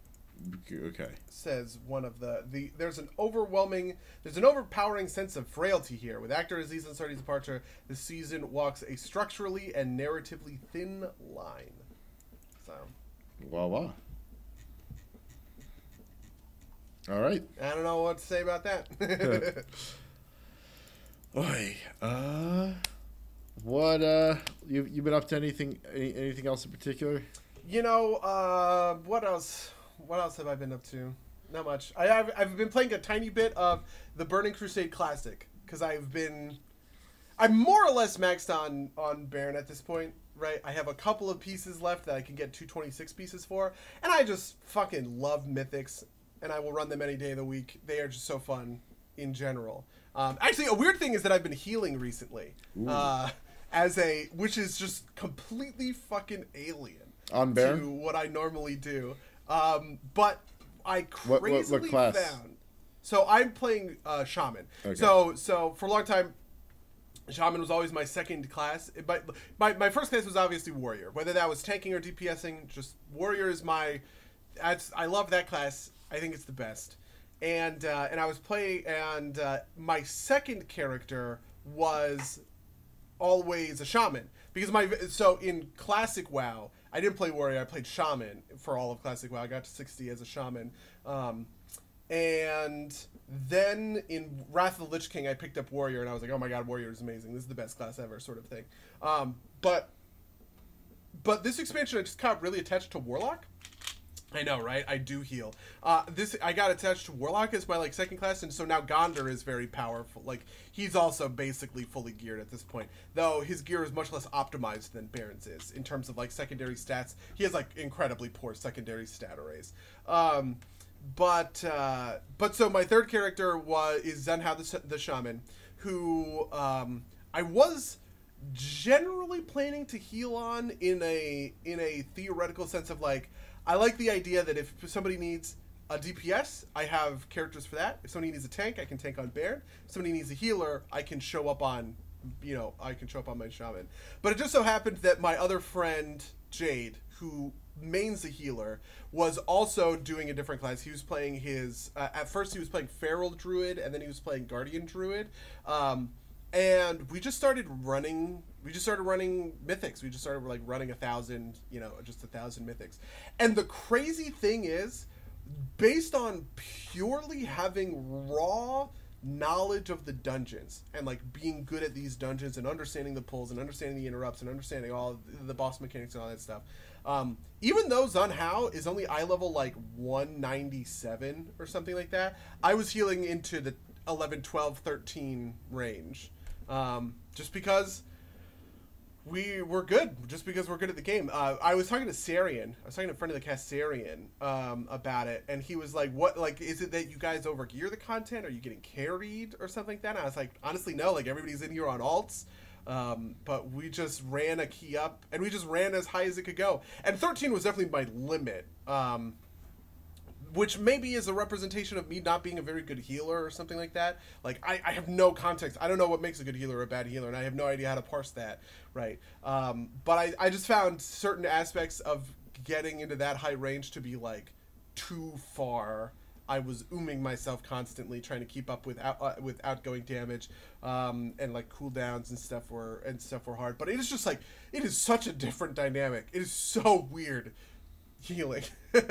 Okay. says one of the the there's an overwhelming there's an overpowering sense of frailty here with actor Aziz Ansari's departure the season walks a structurally and narratively thin line so Wow, wow. All right. I don't know what to say about that Oi. Uh, what uh, you you been up to anything any, anything else in particular? you know uh what else what else have I been up to not much I, I've, I've been playing a tiny bit of the Burning Crusade Classic because I've been I'm more or less maxed on on Baron at this point, right? I have a couple of pieces left that I can get 226 pieces for, and I just fucking love mythics, and I will run them any day of the week. They are just so fun in general. Um, actually, a weird thing is that I've been healing recently, uh, as a which is just completely fucking alien On Baron? to what I normally do. Um, but I What- what- what crazily class? found. So I'm playing uh, shaman. Okay. So so for a long time, shaman was always my second class. But my, my first class was obviously warrior. Whether that was tanking or DPSing, just warrior is my. That's I love that class. I think it's the best. And uh, and I was playing and uh, my second character was always a shaman because my so in classic WoW I didn't play warrior I played shaman for all of classic WoW. I got to 60 as a shaman. Um, and then in Wrath of the Lich King I picked up warrior and I was like oh my god warrior is amazing. This is the best class ever sort of thing. Um, but but this expansion I just got really attached to warlock I know, right? I do heal. Uh, this I got attached to Warlock as my like second class, and so now Gondor is very powerful. Like he's also basically fully geared at this point, though his gear is much less optimized than Baron's is in terms of like secondary stats. He has like incredibly poor secondary stat arrays. Um, but uh, but so my third character was is Zenhao the, the shaman, who um, I was generally planning to heal on in a in a theoretical sense of like I like the idea that if somebody needs a DPS, I have characters for that. If somebody needs a tank, I can tank on Baron. If somebody needs a healer, I can show up on you know, I can show up on my shaman. But it just so happened that my other friend Jade, who mains a healer, was also doing a different class. He was playing his uh, at first he was playing Feral Druid and then he was playing Guardian Druid. Um, and we just started running we just started running mythics. We just started like running a thousand you know just a thousand mythics. And the crazy thing is based on purely having raw knowledge of the dungeons and like being good at these dungeons and understanding the pulls and understanding the interrupts and understanding all the boss mechanics and all that stuff um, even though Zunhao is only eye level like 197 or something like that i was healing into the 11 12 13 range um, just because we were good, just because we're good at the game. Uh, I was talking to Sarian. I was talking to a friend of the cast, Sarian, um, about it, and he was like, "What? Like, is it that you guys overgear the content? Are you getting carried or something like that?" And I was like, "Honestly, no. Like, everybody's in here on alts." Um, but we just ran a key up, and we just ran as high as it could go. And 13 was definitely my limit. Um, which maybe is a representation of me not being a very good healer or something like that. Like I, I have no context. I don't know what makes a good healer or a bad healer, and I have no idea how to parse that. Right. Um, but I, I just found certain aspects of getting into that high range to be like too far. I was ooming myself constantly, trying to keep up with out, uh, with outgoing damage, um, and like cooldowns and stuff were and stuff were hard. But it is just like it is such a different dynamic. It is so weird healing.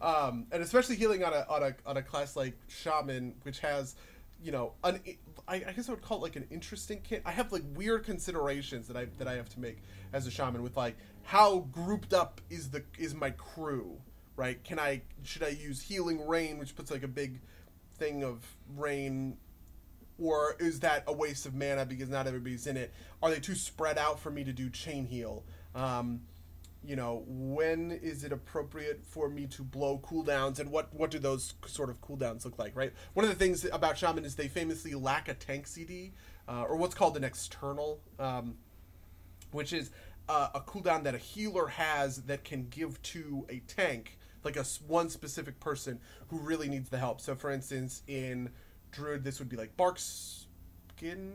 Um, and especially healing on a, on a on a class like shaman which has you know an I, I guess I would call it like an interesting kit. I have like weird considerations that I that I have to make as a shaman with like how grouped up is the is my crew right? Can I should I use healing rain which puts like a big thing of rain or is that a waste of mana because not everybody's in it? Are they too spread out for me to do chain heal? Um, you know when is it appropriate for me to blow cooldowns and what what do those sort of cooldowns look like right? One of the things about shaman is they famously lack a tank cd uh, or what's called an external um, which is uh, a cooldown that a healer has that can give to a tank like a one specific person who really needs the help. So for instance in druid this would be like barkskin?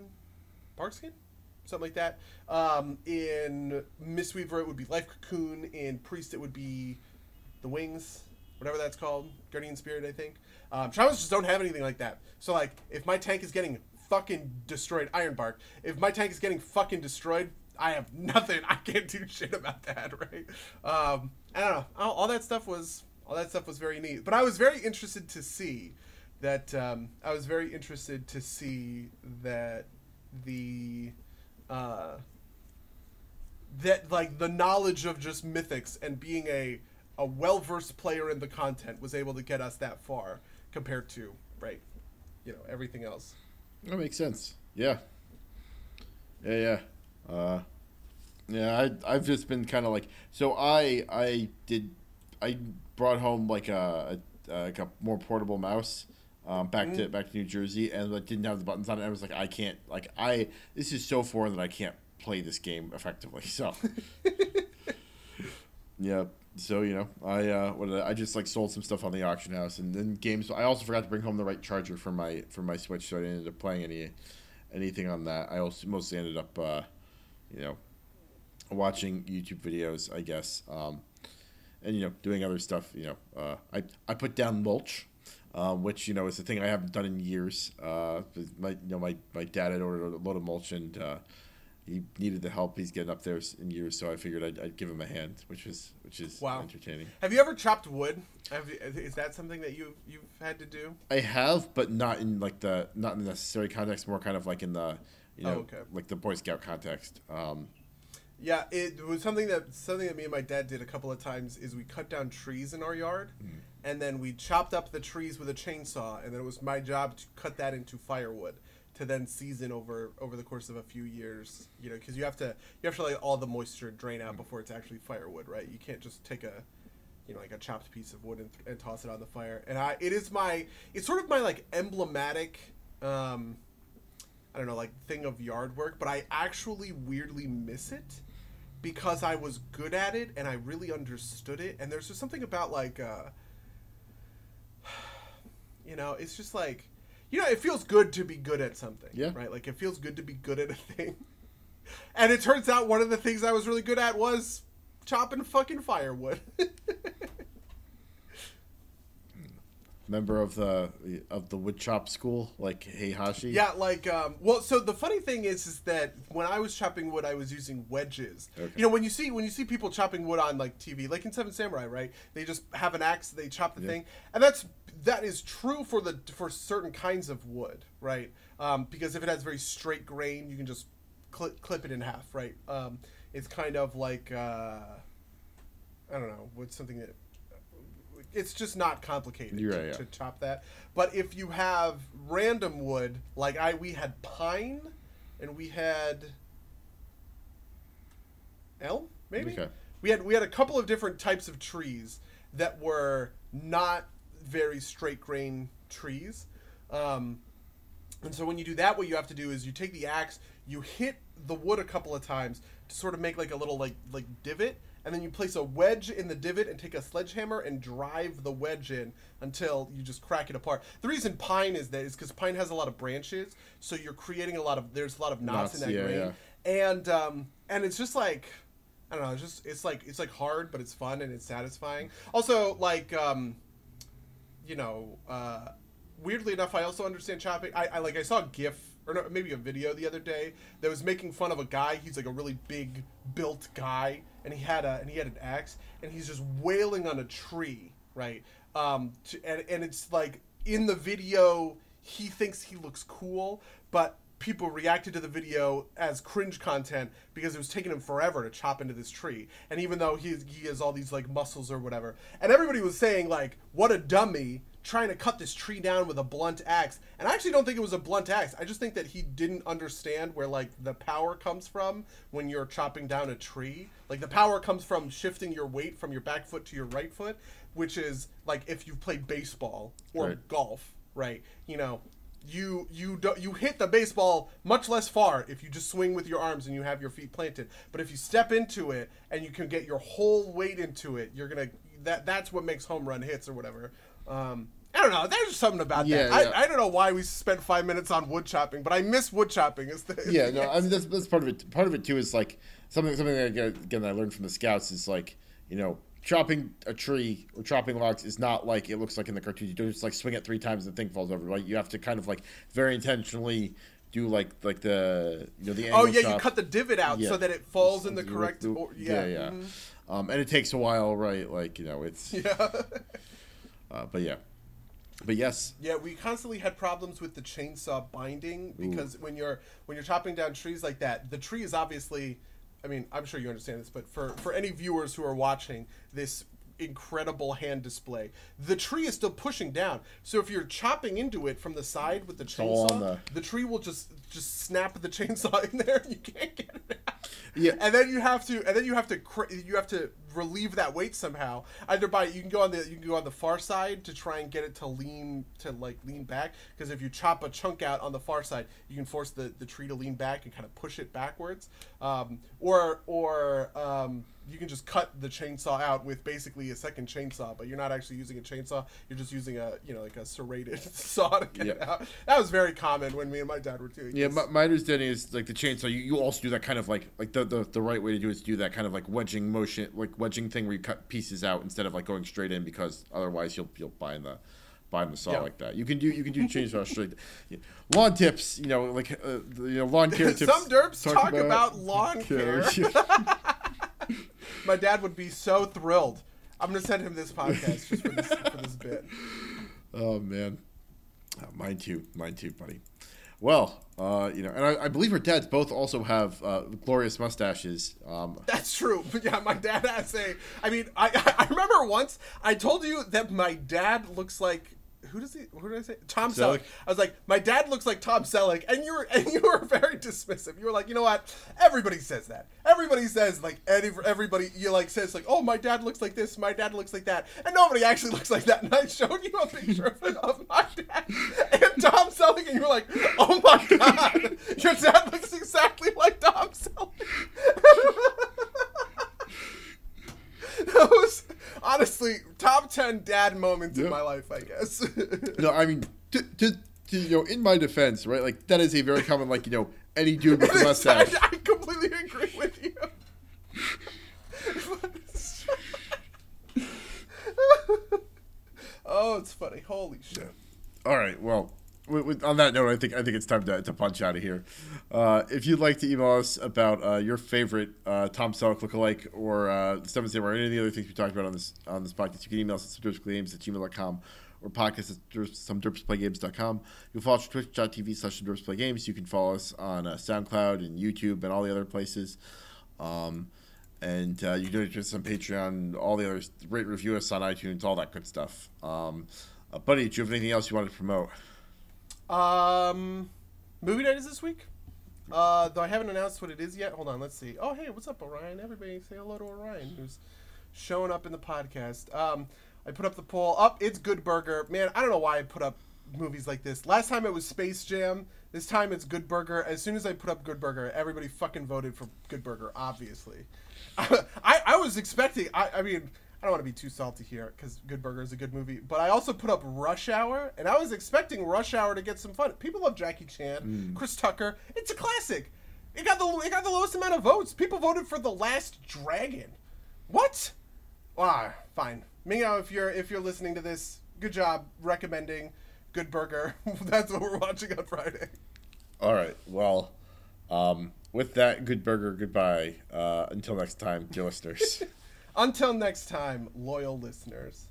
Barkskin something like that. Um, in Mistweaver, it would be Life Cocoon. In Priest, it would be the Wings, whatever that's called, Guardian Spirit, I think. Um, Shamans just don't have anything like that. So like, if my tank is getting fucking destroyed, Iron Bark. If my tank is getting fucking destroyed, I have nothing. I can't do shit about that, right? Um, I don't know. All, all that stuff was all that stuff was very neat. But I was very interested to see that. Um, I was very interested to see that the. Uh, that like the knowledge of just mythics and being a a well versed player in the content was able to get us that far compared to right, you know everything else. That makes sense. Yeah. Yeah, yeah. Uh, yeah, I I've just been kind of like so I I did I brought home like a, a like a more portable mouse um, back to back to New Jersey and like didn't have the buttons on it. I was like I can't like I this is so foreign that I can't play this game effectively. So yeah. So you know, I uh, what I, I just like sold some stuff on the auction house, and then games. I also forgot to bring home the right charger for my for my Switch, so I didn't end up playing any anything on that. I also mostly ended up, uh, you know, watching YouTube videos, I guess, um, and you know, doing other stuff. You know, uh, I I put down mulch, um, which you know is a thing I haven't done in years. Uh, my you know my my dad had ordered a load of mulch and. Uh, he needed the help. He's getting up there in years, so I figured I'd, I'd give him a hand, which is which is Wow. entertaining. Have you ever chopped wood? Have you, is that something that you you've had to do? I have, but not in like the not in the necessary context. More kind of like in the you know Oh, okay. like the Boy Scout context. Um, Yeah, it was something that something that me and my dad did a couple of times. Is we cut down trees in our yard, and then we chopped up the trees with a chainsaw, and then it was my job to cut that into firewood to then season over over the course of a few years. You know, because you have to you have to let all the moisture drain out before it's actually firewood, right? You can't just take a you know like a chopped piece of wood and, and toss it on the fire. And I it is my it's sort of my like emblematic. Um, I don't know, like thing of yard work, but I actually weirdly miss it because I was good at it and I really understood it. And there's just something about like, uh, you know, it's just like, you know, it feels good to be good at something, Yeah. right? Like it feels good to be good at a thing. And it turns out one of the things I was really good at was chopping fucking firewood. member of the of the wood chop school, like Heihachi. Yeah, like um well so the funny thing is is that when I was chopping wood I was using wedges. Okay. You know, when you see when you see people chopping wood on like TV, like in Seven Samurai, right? They just have an axe, they chop the Yeah. thing. And that's that is true for the for certain kinds of wood, right? Um, because if it has very straight grain, you can just clip, clip it in half, right? Um, it's kind of like uh, I don't know, what's something that it's just not complicated You're to, right, yeah. to chop that. But if you have random wood, like I, we had pine, and we had elm, maybe. Okay. We had we had a couple of different types of trees that were not very straight grain trees. Um, and so when you do that, what you have to do is you take the axe, you hit the wood a couple of times to sort of make like a little like like divot, and then you place a wedge in the divot and take a sledgehammer and drive the wedge in until you just crack it apart. The reason pine is that is because pine has a lot of branches, so you're creating a lot of there's a lot of knots, Knots, in that yeah, grain, and um, and it's just like I don't know, it's just it's like it's like hard, but it's fun and it's satisfying. Also, like um, you know, uh, weirdly enough, I also understand chopping. I, I like I saw a GIF or no, maybe a video the other day that was making fun of a guy. He's like a really big built guy, and he had a and he had an axe, and he's just wailing on a tree, right? Um, to, and and it's like in the video, he thinks he looks cool, but people reacted to the video as cringe content because it was taking him forever to chop into this tree. And even though he he has all these like muscles or whatever, and everybody was saying like, "What a dummy!" trying to cut this tree down with a blunt axe. And I actually don't think it was a blunt axe. I just think that he didn't understand where like the power comes from when you're chopping down a tree. Like the power comes from shifting your weight from your back foot to your right foot, which is like if you've played baseball or Right. golf, right? You know, you you do, you hit the baseball much less far if you just swing with your arms and you have your feet planted. But if you step into it and you can get your whole weight into it, you're gonna that that's what makes home run hits or whatever. Um, I don't know. There's something about Yeah, that. yeah. I, I don't know why we spent five minutes on wood chopping, but I miss wood chopping. Is the, yeah, no, I mean that's, that's part of it. Part of it too is like something something that again, again I learned from the scouts is like you know chopping a tree or chopping logs is not like it looks like in the cartoons. You don't just like swing it three times and the thing falls over. Right, you have to kind of like very intentionally do like like the you know the Oh yeah, you cut the divot out Yeah. so that it falls in the correct. Or, yeah, yeah, yeah. mhm. Um, and it takes a while, right? Like you know, it's yeah. uh, but yeah, but yes, Yeah, we constantly had problems with the chainsaw binding because when you're when you're chopping down trees like that, the tree is obviously I mean, I'm sure you understand this, but for for any viewers who are watching this incredible hand display, the tree is still pushing down. So if you're chopping into it from the side with the chainsaw, on the- the tree will just just snap the chainsaw in there and you can't get it out. Yeah. And then you have to and then you have to cr- you have to relieve that weight somehow. Either by you can go on the you can go on the far side to try and get it to lean to like lean back because if you chop a chunk out on the far side, you can force the, the tree to lean back and kind of push it backwards. Um, or or um, you can just cut the chainsaw out with basically a second chainsaw, but you're not actually using a chainsaw. You're just using a you know like a serrated saw to get it out. That was very common when me and my dad were doing. yeah. My, my understanding is like the chainsaw. You, you also do that kind of like like the, the the right way to do it is do that kind of like wedging motion, like wedging thing where you cut pieces out instead of like going straight in because otherwise you'll you'll bind the bind the saw Yeah. like that. You can do you can do chainsaw straight. Yeah. Lawn tips, you know, like uh, you know, lawn care tips. Some derps talk about lawn care. My dad would be so thrilled. I'm gonna send him this podcast just for this for this bit. Oh man, Uh, mine too, mine too, buddy. Well, uh, you know, and I, I believe her dads both also have uh, glorious mustaches. Um, That's true. But yeah, my dad has a. I mean, I I remember once I told you that my dad looks like. Who does he? Who did I say? Tom Selleck. Selleck. I was like, my dad looks like Tom Selleck, and you were and you were very dismissive. You were like, you know what? Everybody says that. Everybody says like any everybody you like says like, oh, my dad looks like this. My dad looks like that, and nobody actually looks like that. And I showed you a picture of, of my dad and Tom Selleck, and you were like, oh my god, your dad looks exactly like Tom Selleck. that was honestly top 10 dad moments in my life i guess no, I mean, to, to, to, you know, in my defense, right? Like that is a very common, like you know, any dude with a I, mustache. I completely agree with you oh it's funny holy shit All right. Well, with, with, on that note, I think I think it's time to, to punch out of here. Uh, if you'd like to email us about uh, your favorite uh, Tom Selleck lookalike or uh, Seven Samurai or any of the other things we talked about on this on this podcast, you can email us at somederpsgames at gmail.com or podcast at somederpsplaygames.com. You can follow us at twitch.tv slash derpsplaygames. You can follow us on uh, SoundCloud and YouTube and all the other places. Um, and uh, you can donate us on Patreon, all the others, rate, review us on iTunes, all that good stuff. Um, uh, buddy, do you have anything else you wanted to promote? Um movie night is this week? Uh though i haven't announced what it is yet. Hold on let's see. Oh hey what's up orion? Everybody say hello to orion who's showing up in the podcast. Um i put up the poll. Up it's good burger. Man i don't know why i put up movies like this. Last time it was space jam. This time it's good burger. As soon as i put up good burger everybody fucking voted for good burger obviously. I i was expecting i i mean I don't want to be too salty here because Good Burger is a good movie, but I also put up Rush Hour, and I was expecting Rush Hour to get some fun. People love Jackie Chan, Chris Tucker. It's a classic. It got the it got the lowest amount of votes. People voted for The Last Dragon. What? Ah, fine. Mingo, if you're if you're listening to this, good job recommending Good Burger. That's what we're watching on Friday. All right. Well, um, with that, good burger, goodbye. Uh, until next time, dear listeners. Until next time, loyal listeners.